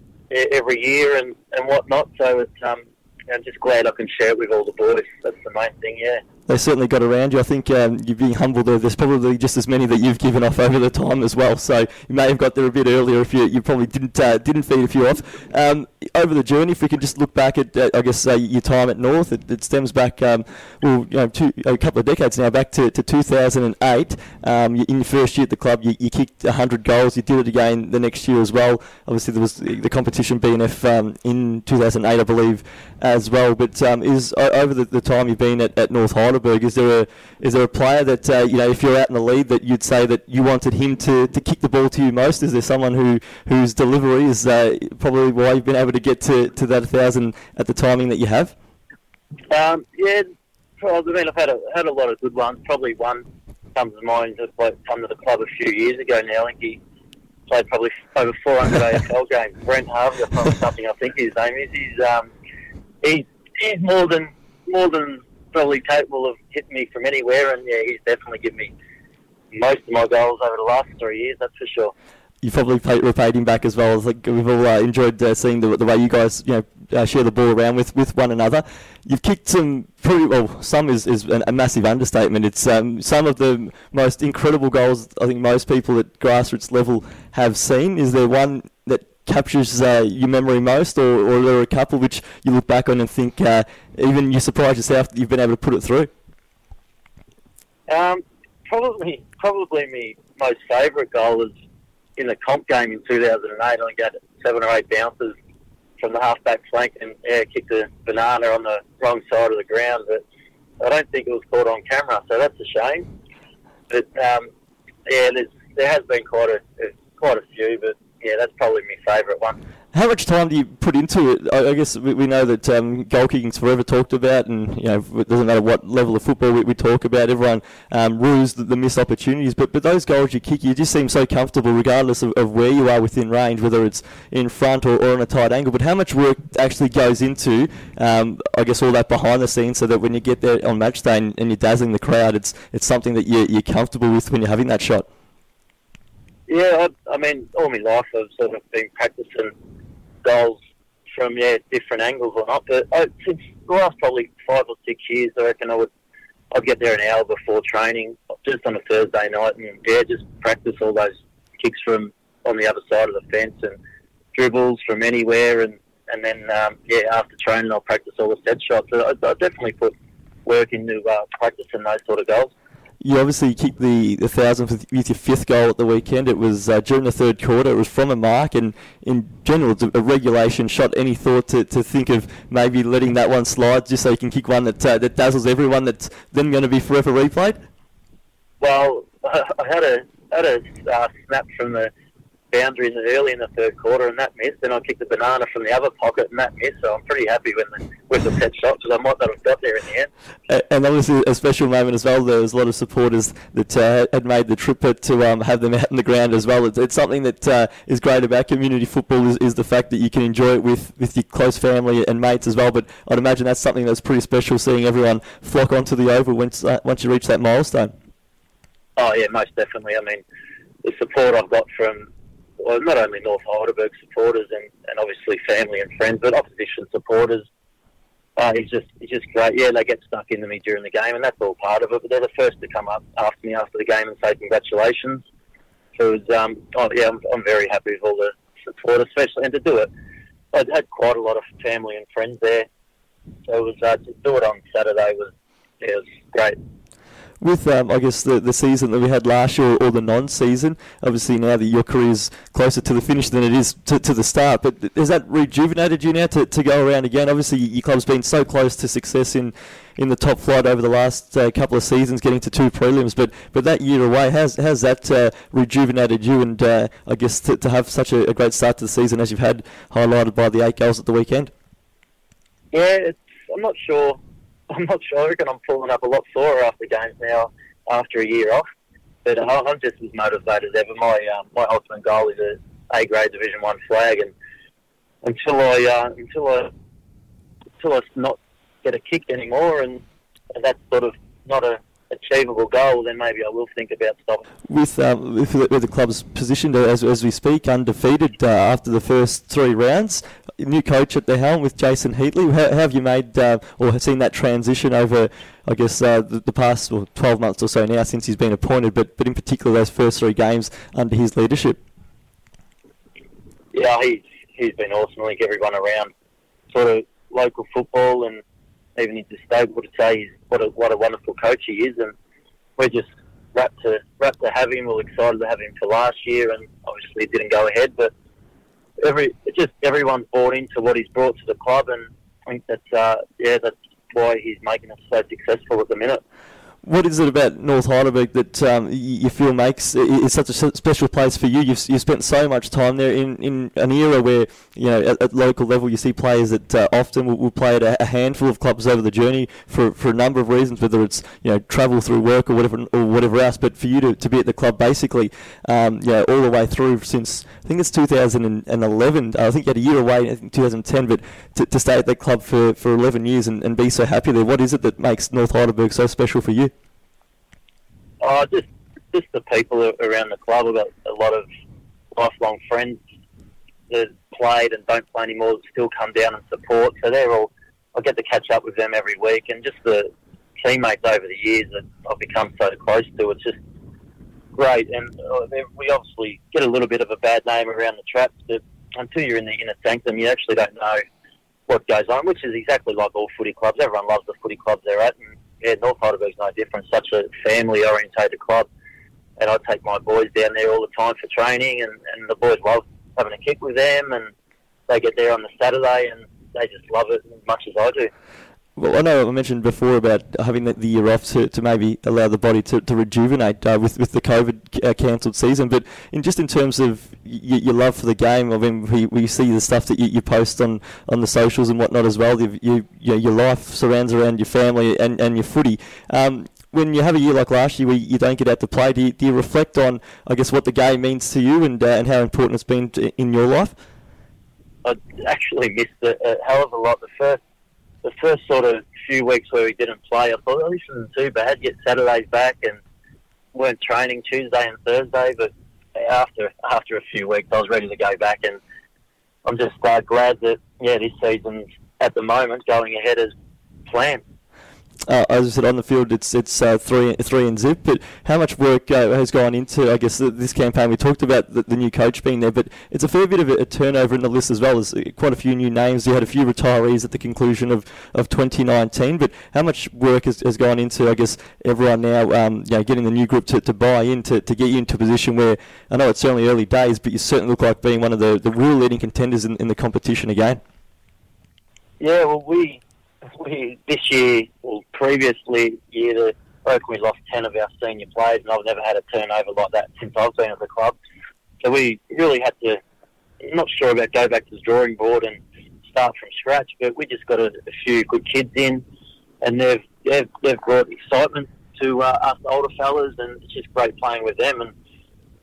every year and and whatnot. So it's um, I'm just glad I can share it with all the boys. That's the main thing. Yeah they certainly got around you. I think um, you're being humbled there. There's probably just as many that you've given off over the time as well. So you may have got there a bit earlier if you, you probably didn't uh, didn't feed a few off. Um, over the journey, if we could just look back at, uh, I guess, uh, your time at North, it, it stems back, um, well, you know, two, a couple of decades now, back to, to 2008. Um, in your first year at the club, you, you kicked 100 goals. You did it again the next year as well. Obviously, there was the competition BNF um, in 2008, I believe, as well. But um, is over the, the, time you've been at, at North Is there a is there a player that uh, you know if you're out in the lead that you'd say that you wanted him to, to kick the ball to you most? Is there someone who whose delivery is uh, probably why you've been able to get to, to that thousand at the timing that you have? Um, yeah, I mean I've had a had a lot of good ones. Probably one comes to mind just like come to the club a few years ago now. I think he played probably over 400 AFL games. Brent Harvey or something I think his name is. He's um, he's he's more than more than probably capable of hitting me from anywhere, and yeah, he's definitely given me most of my goals over the last three years. That's for sure. You probably paid, repaid him back as well. Like we've all uh, enjoyed uh, seeing the, the way you guys, you know, uh, share the ball around with, with one another. You've kicked some pretty well. Some is, is a massive understatement. It's um, some of the most incredible goals I think most people at grassroots level have seen. Is there one that captures uh, your memory most, or, or are there a couple which you look back on and think uh, even you surprise yourself that you've been able to put it through? Um, probably, probably my most favourite goal is in the comp game in 2008. I got seven or eight bounces from the halfback flank and yeah, kicked a banana on the wrong side of the ground, but I don't think it was caught on camera, so that's a shame. But um, yeah, there has been quite a quite a few, but yeah, that's probably my favourite one. How much time do you put into it? I, I guess we, we, know that um, goal kicking's forever talked about, and you know it doesn't matter what level of football we, we talk about. Everyone um, rues the, the, missed opportunities, but but those goals you kick, you just seem so comfortable, regardless of, of where you are within range, whether it's in front or, or on a tight angle. But how much work actually goes into, um, I guess, all that behind the scenes, so that when you get there on match day and, and you're dazzling the crowd, it's it's something that you're, you're comfortable with when you're having that shot. Yeah, I, I mean, all my life I've sort of been practicing goals from yeah different angles or not. But I, since the last probably five or six years, I reckon I would I'd get there an hour before training, just on a Thursday night, and yeah, just practice all those kicks from on the other side of the fence and dribbles from anywhere, and and then um, yeah, after training, I'll practice all the set shots. So I, I definitely put work into uh, practicing those sort of goals you obviously kicked the, the thousand with, your fifth goal at the weekend. It was uh, during the third quarter. It was from a mark, and in general, it's a, a, regulation shot. Any thought to, to think of maybe letting that one slide just so you can kick one that uh, that dazzles everyone that's then going to be forever replayed? Well, I had a had a uh, snap from the boundary in early in the third quarter, and that missed. Then I kicked the banana from the other pocket, and that missed. So I'm pretty happy with the with the set shot because I might not have got there in the end. And obviously a special moment as well. There was a lot of supporters that uh, had made the trip to um, have them out in the ground as well. It's, it's something that uh, is great about community football is, is, the fact that you can enjoy it with, with your close family and mates as well. But I'd imagine that's something that's pretty special, seeing everyone flock onto the oval once uh, once you reach that milestone. Oh yeah, most definitely. I mean, the support I've got from well, not only North Heidelberg supporters and, and obviously family and friends, but opposition supporters. Uh, he's just he's just great. Yeah, they get stuck into me during the game, and that's all part of it. But they're the first to come up after me after the game and say congratulations. So was, um, oh yeah, I'm, I'm very happy with all the support, especially and to do it. I had quite a lot of family and friends there, so it was uh, to do it on Saturday was it was great with um, I guess the, the season that we had last year or the non-season. Obviously now that your career is closer to the finish than it is to, to the start, but has that rejuvenated you now to, to go around again? Obviously your club's been so close to success in, in the top flight over the last uh, couple of seasons, getting to two prelims, but but that year away has has that uh, rejuvenated you and uh, I guess to, to have such a, a, great start to the season as you've had highlighted by the eight goals at the weekend. Yeah, I'm not sure I'm not sure. I reckon I'm pulling up a lot sore after games now after a year off. But uh, I'm just as motivated as ever. My um, my ultimate goal is a A grade Division One flag, and until I uh, until I until I not get a kick anymore, and, and that's sort of not a achievable goal, then maybe I will think about stopping. With, um, with, with the club's positioned as, as we speak, undefeated uh, after the first three rounds, new coach at the helm with Jason Heatley. How, how have you made uh, or seen that transition over, I guess, uh, the, the, past well, 12 months or so now since he's been appointed, but, but in particular those first three games under his leadership? Yeah, he's, he's been awesome. I think everyone around sort of local football and even interstate would say he's, what a, what a wonderful coach he is. And we're just wrapped to, wrapped to have him. We're excited to have him for last year and obviously didn't go ahead, but every just everyone's bought into what he's brought to the club, and I think that's uh, yeah, that's why he's making us so successful at the minute what is it about North Heidelberg that um, you feel makes is such a special place for you? You've, you've spent so much time there in, in an era where you know at, at local level you see players that uh, often will, will, play at a, handful of clubs over the journey for, for a number of reasons, whether it's you know travel through work or whatever or whatever else. But for you to, to be at the club basically, um, you know, all the way through since I think it's 2011. I think you had a year away in 2010, but to, to stay at that club for, for 11 years and, and be so happy there. What is it that makes North Heidelberg so special for you? Oh, just just the people around the club. I've got a lot of lifelong friends that played and don't play anymore that still come down and support. So they're all. I get to catch up with them every week, and just the teammates over the years that I've become so close to. It's just great, and uh, we obviously get a little bit of a bad name around the traps, but until you're in the inner sanctum, you actually don't know what goes on, which is exactly like all footy clubs. Everyone loves the footy clubs they're at, and yeah, North Heidelberg's no different. Such a family orientated club, and I take my boys down there all the time for training, and, and the boys love having a kick with them, and they get there on the Saturday, and they just love it as much as I do. Well, I know I mentioned before about having the, the year off to, to maybe allow the body to, to rejuvenate uh, with with the COVID uh, cancelled season, but in just in terms of y- your love for the game, I mean, we, we see the stuff that you, you post on, on the socials and whatnot as well. You, you, you your life surrounds around your family and, and your footy. Um, when you have a year like last year where you don't get out to play, do you, do you reflect on, I guess, what the game means to you and uh, and how important it's been to, in your life? I actually missed it a hell of a lot. The first the first sort of few weeks where we didn't play, I thought, oh, this isn't too bad. Get Saturdays back and weren't training Tuesday and Thursday, but after after a few weeks, I was ready to go back, and I'm just uh, glad that yeah, this season's at the moment going ahead as planned uh, as I said on the field, it's it's uh, three three and zip. But how much work uh, has gone into, I guess, this campaign? We talked about the, the, new coach being there, but it's a fair bit of a, turnover in the list as well. There's quite a few new names. You had a few retirees at the conclusion of, of 2019. But how much work has, has gone into, I guess, everyone now, um, you know, getting the new group to, to buy in to, to get you into a position where I know it's certainly early days, but you certainly look like being one of the, the real leading contenders in, in the competition again. Yeah, well, we we this year, previously year, the, I we lost ten of our senior players, and I've never had a turnover like that since I've been at the club. So we really had to. I'm not sure about go back to the drawing board and start from scratch, but we just got a, a few good kids in, and they've they've, they've brought excitement to uh, us older fellas, and it's just great playing with them and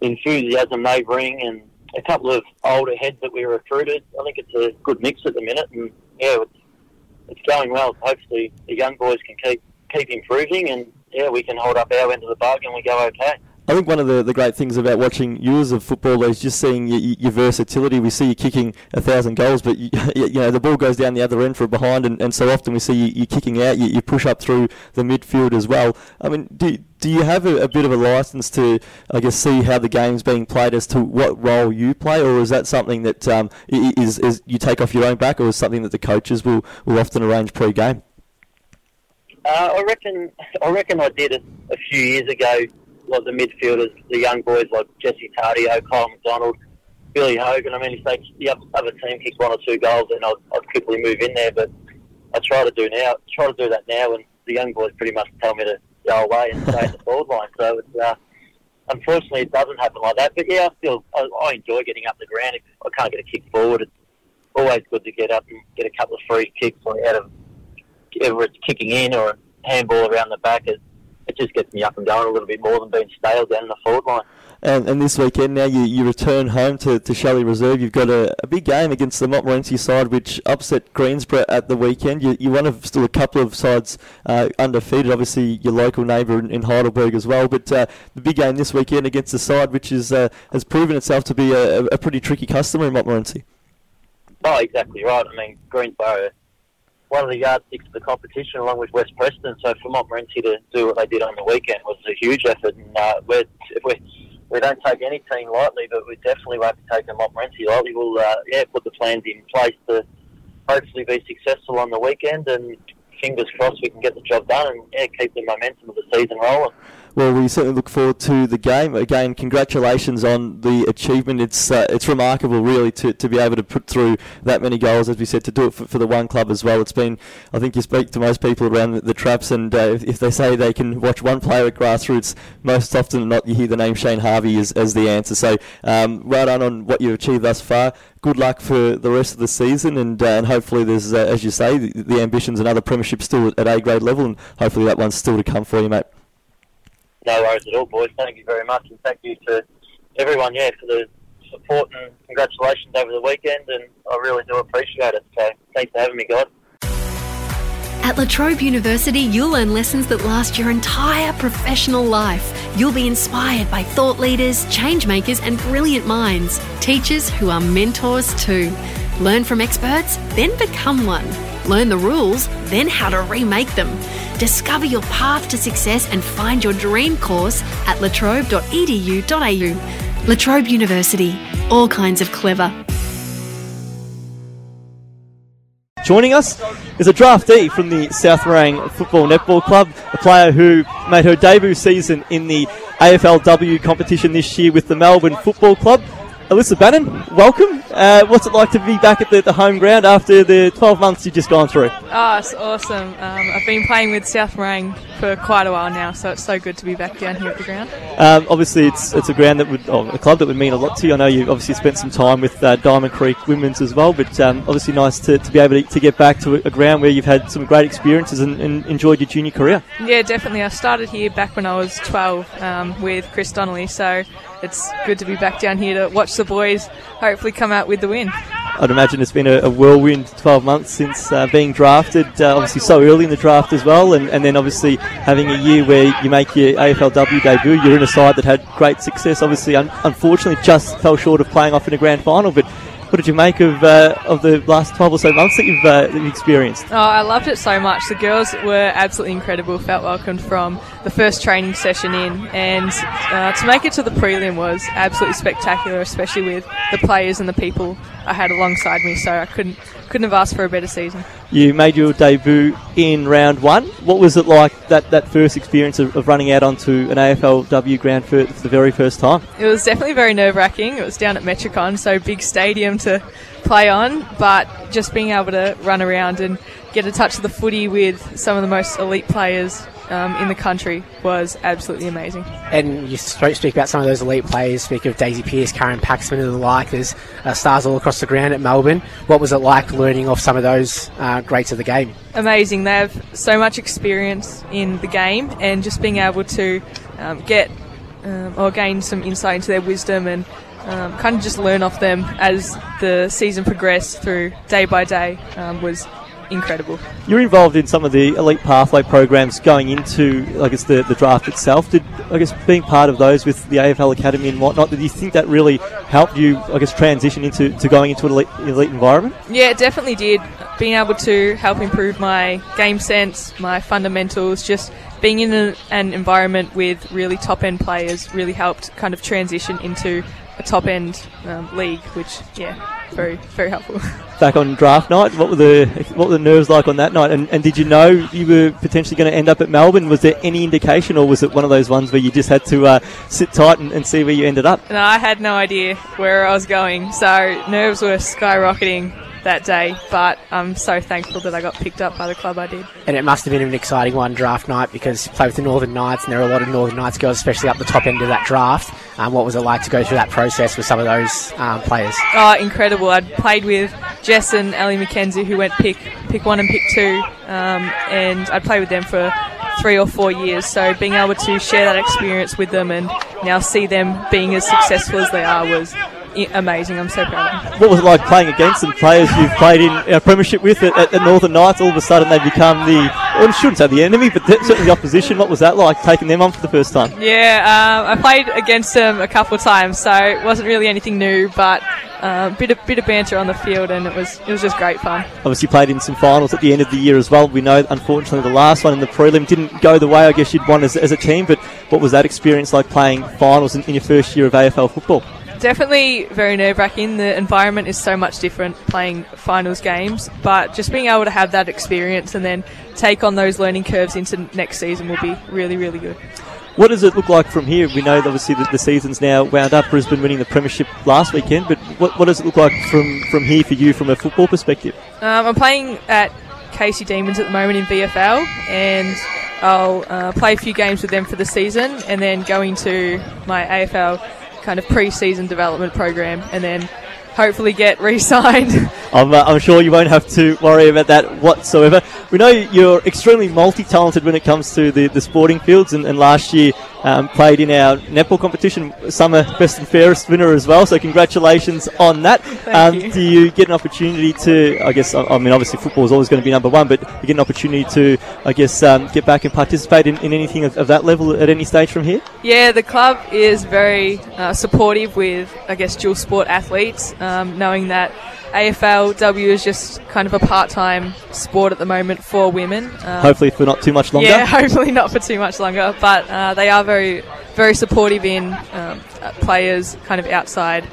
enthusiasm they bring, and a couple of older heads that we recruited. I think it's a good mix at the minute, and yeah, it's it's going well. Hopefully, the young boys can keep keep improving, and yeah, we can hold up our end of the bargain. We go okay. I think one of the, the great things about watching you as a footballer is just seeing your, your versatility. We see you kicking a thousand goals, but you, you, know the ball goes down the other end for a behind, and, and so often we see you, you kicking out. You, you push up through the midfield as well. I mean, do do you have a, a, bit of a license to, I guess, see how the game's being played as to what role you play, or is that something that um, is, is you take off your own back, or is something that the coaches will, will often arrange pre-game? Uh, I reckon I reckon I did it a few years ago. Like the midfielders, the young boys like Jesse Tardio, Kyle McDonald, Billy Hogan. I mean, if they the other team kicks one or two goals, then I'd, I'd quickly move in there. But I try to do now. Try to do that now, and the young boys pretty much tell me to go away and stay in the forward line. So it's, uh, unfortunately, it doesn't happen like that. But yeah, I still I, I enjoy getting up the ground. If I can't get a kick forward, it's always good to get up and get a couple of free kicks out of whether it's kicking in or handball around the back. It, it just gets me up and going a little bit more than being stale down in the forward line. And, and this weekend now you, you return home to, to Shelley Reserve. You've got a, a big game against the Montmorency side, which upset Greensborough at the weekend. You, you're one of still a couple of sides uh, undefeated. Obviously, your local neighbour in, in, Heidelberg as well. But uh, the big game this weekend against the side, which is uh, has proven itself to be a, a pretty tricky customer in Montmorency. Oh, exactly right. I mean, Greensborough one of the yardsticks of the competition, along with West Preston. So for Montmorency to do what they did on the weekend was a huge effort. And uh, we're, we're, we don't take any team lightly, but we definitely won't be taking Montmorency lightly. We'll uh, yeah put the plans in place to hopefully be successful on the weekend, and fingers crossed we can get the job done and yeah keep the momentum of the season rolling. Well, we certainly look forward to the game. Again, congratulations on the achievement. It's uh, it's remarkable, really, to, to be able to put through that many goals, as we said, to do it for, for the one club as well. It's been, I think you speak to most people around the, the traps, and uh, if, if, they say they can watch one player at grassroots, most often than not, you hear the name Shane Harvey as, as the answer. So, um, right on on what you've achieved thus far. Good luck for the rest of the season, and uh, and hopefully there's, uh, as you say, the, the ambitions and other premiership still at A grade level, and hopefully that one's still to come for you, mate. No worries at all, boys. Thank you very much, and thank you to everyone, yeah, for the support and congratulations over the weekend, and I really do appreciate it. So thanks for having me, guys. At La Trobe University, you'll learn lessons that last your entire professional life. You'll be inspired by thought leaders, change makers, and brilliant minds. Teachers who are mentors too. Learn from experts, then become one. Learn the rules, then how to remake them. Discover your path to success and find your dream course at latrobe.edu.au. La Trobe University, all kinds of clever. Joining us is a draftee from the South Morang Football Netball Club, a player who made her debut season in the AFLW competition this year with the Melbourne Football Club. Alyssa Bannan, welcome. Uh, what's it like to be back at the, the, home ground after the 12 months you've just gone through? Oh, it's awesome. Um, I've been playing with South Morang for quite a while now, so it's so good to be back down here at the ground. Um, obviously, it's it's a ground that would, oh, a club that would mean a lot to you. I know you've obviously spent some time with uh, Diamond Creek Women's as well, but um, obviously nice to, to be able to, to, get back to a ground where you've had some great experiences and, and, enjoyed your junior career. Yeah, definitely. I started here back when I was 12 um, with Chris Donnelly, so it's good to be back down here to watch the boys hopefully come out with the win. I'd imagine it's been a, a whirlwind 12 months since uh, being drafted, uh, obviously so early in the draft as well, and, and then obviously having a year where you make your AFLW debut. You're in a side that had great success, obviously, un- unfortunately, just fell short of playing off in a grand final, but what did you make of uh, of the last 12 or so months that you've, uh, that you've experienced? Oh, I loved it so much. The girls were absolutely incredible. Felt welcomed from the first training session in, and uh, to make it to the prelim was absolutely spectacular, especially with the players and the people I had alongside me. So I couldn't couldn't have asked for a better season. You made your debut in round one. What was it like that, that first experience of, of running out onto an AFLW ground for, for the very first time? It was definitely very nerve wracking. It was down at Metricon, so big stadium to play on, but just being able to run around and get a touch of the footy with some of the most elite players um, in the country was absolutely amazing. And you speak about some of those elite players, speak of Daisy Pearce, Karen Paxman, and the like. There's uh, stars all across the ground at Melbourne. What was it like learning off some of those uh, greats of the game? Amazing. They have so much experience in the game, and just being able to um, get um, or gain some insight into their wisdom and um, kind of just learn off them as the season progressed through day by day um, was incredible. You're involved in some of the elite pathway programs going into, I guess, the, the draft itself. Did I guess being part of those with the AFL Academy and whatnot, did you think that really helped you, I guess, transition into to going into an elite, elite environment? Yeah, it definitely did. Being able to help improve my game sense, my fundamentals, just being in an environment with really top end players really helped kind of transition into a top end um, league, which yeah, very very helpful. Back on draft night, what were the what were the nerves like on that night? And, and did you know you were potentially going to end up at Melbourne? Was there any indication, or was it one of those ones where you just had to uh, sit tight and, and see where you ended up? No, I had no idea where I was going, so nerves were skyrocketing that day, but I'm so thankful that I got picked up by the club I did. And it must have been an exciting one draft night because you play with the Northern Knights, and there are a lot of Northern Knights girls, especially up the top end of that draft. Um, what was it like to go through that process with some of those um, players? Oh, incredible! I'd played with Jess and Ellie McKenzie, who went pick pick one and pick two, um, and I'd played with them for three or four years. So being able to share that experience with them and now see them being as successful as they are was amazing. I'm so proud of. What was it like playing against some players you've played in a premiership with at, at, the Northern Knights? All of a sudden they become the, well, I shouldn't say the enemy, but certainly the opposition. What was that like, taking them on for the first time? Yeah, um, I played against them a couple of times, so it wasn't really anything new, but a uh, bit of bit of banter on the field, and it was it was just great fun. Obviously, played in some finals at the end of the year as well. We know, unfortunately, the last one in the prelim didn't go the way I guess you'd want as, as a team. But what was that experience like playing finals in, in your first year of AFL football? Definitely very nerve wracking. The environment is so much different playing finals games, but just being able to have that experience and then take on those learning curves into next season will be really, really good. What does it look like from here? We know obviously that the season's now wound up. Brisbane winning the premiership last weekend, but what, what does it look like from, from here for you from a football perspective? Um, I'm playing at Casey Demons at the moment in VFL, and I'll uh, play a few games with them for the season, and then going to my AFL kind of pre-season development program, and then hopefully get re-signed. I'm, uh, I'm sure you won't have to worry about that whatsoever. We know you're extremely multi-talented when it comes to the, the sporting fields, and, and last year um, played in our netball competition, summer best and fairest winner as well. So congratulations on that. Um, you. Do you get an opportunity to? I guess I, mean obviously football is always going to be number one, but you get an opportunity to, I guess, um, get back and participate in, in anything of, of, that level at any stage from here. Yeah, the club is very uh, supportive with, I guess, dual sport athletes, um, knowing that AFLW is just kind of a part-time sport at the moment for women. Um, hopefully, for not too much longer. Yeah, hopefully not for too much longer. But uh, they are very, very supportive in um, players' kind of outside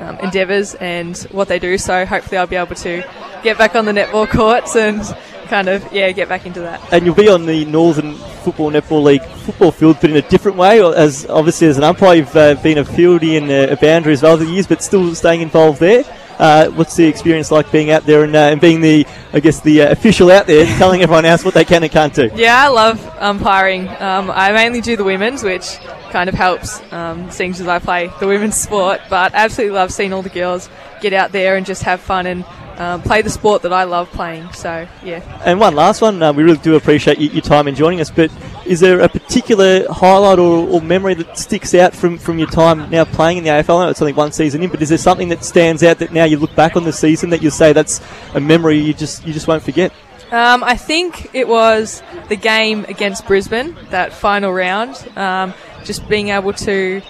um, endeavours and what they do. So hopefully, I'll be able to get back on the netball courts and kind of yeah get back into that. And you'll be on the Northern Football Netball League football field, but in a different way. As obviously as an umpire, you've uh, been a fieldy and a boundary as well over the years, but still staying involved there. Uh, what's the experience like being out there and, uh, and being the, I guess, the uh, official out there, telling everyone else what they can and can't do? Yeah, I love umpiring. Um, I mainly do the women's, which kind of helps, um, seeing as I play the women's sport. But absolutely love seeing all the girls get out there and just have fun and um, play the sport that I love playing. So yeah. And one last one, uh, we really do appreciate your time in joining us. But is there a particular highlight or, or, memory that sticks out from, from your time now playing in the AFL? I know it's only one season in, but is there something that stands out that now you look back on the season that you say that's a memory you just you just won't forget? Um, I think it was the game against Brisbane, that final round. Um, just being able to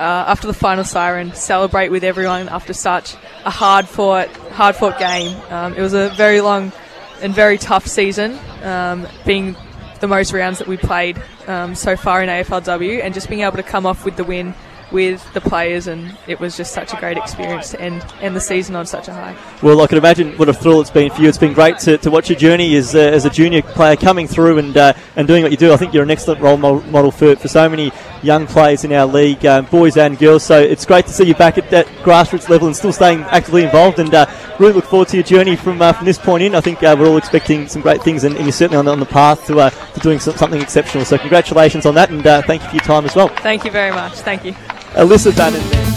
uh, after the final siren, celebrate with everyone after such a hard fought, hard fought game. Um, it was a very long and very tough season, um, being the most rounds that we played um, so far in AFLW, and just being able to come off with the win with the players, and it was just such a great experience to end, end the season on such a high. Well, I can imagine what a thrill it's been for you. It's been great to, to watch your journey as, uh, as a junior player coming through and uh, and doing what you do. I think you're an excellent role model for, for so many young players in our league, um, boys and girls. So it's great to see you back at that grassroots level and still staying actively involved. And uh, really look forward to your journey from uh, from this point in. I think uh, we're all expecting some great things, and, and you're certainly on the, on the path to, uh, to doing something exceptional. So congratulations on that, and thank you for your time as well. Thank you very much. Thank you. Alyssa Bannan.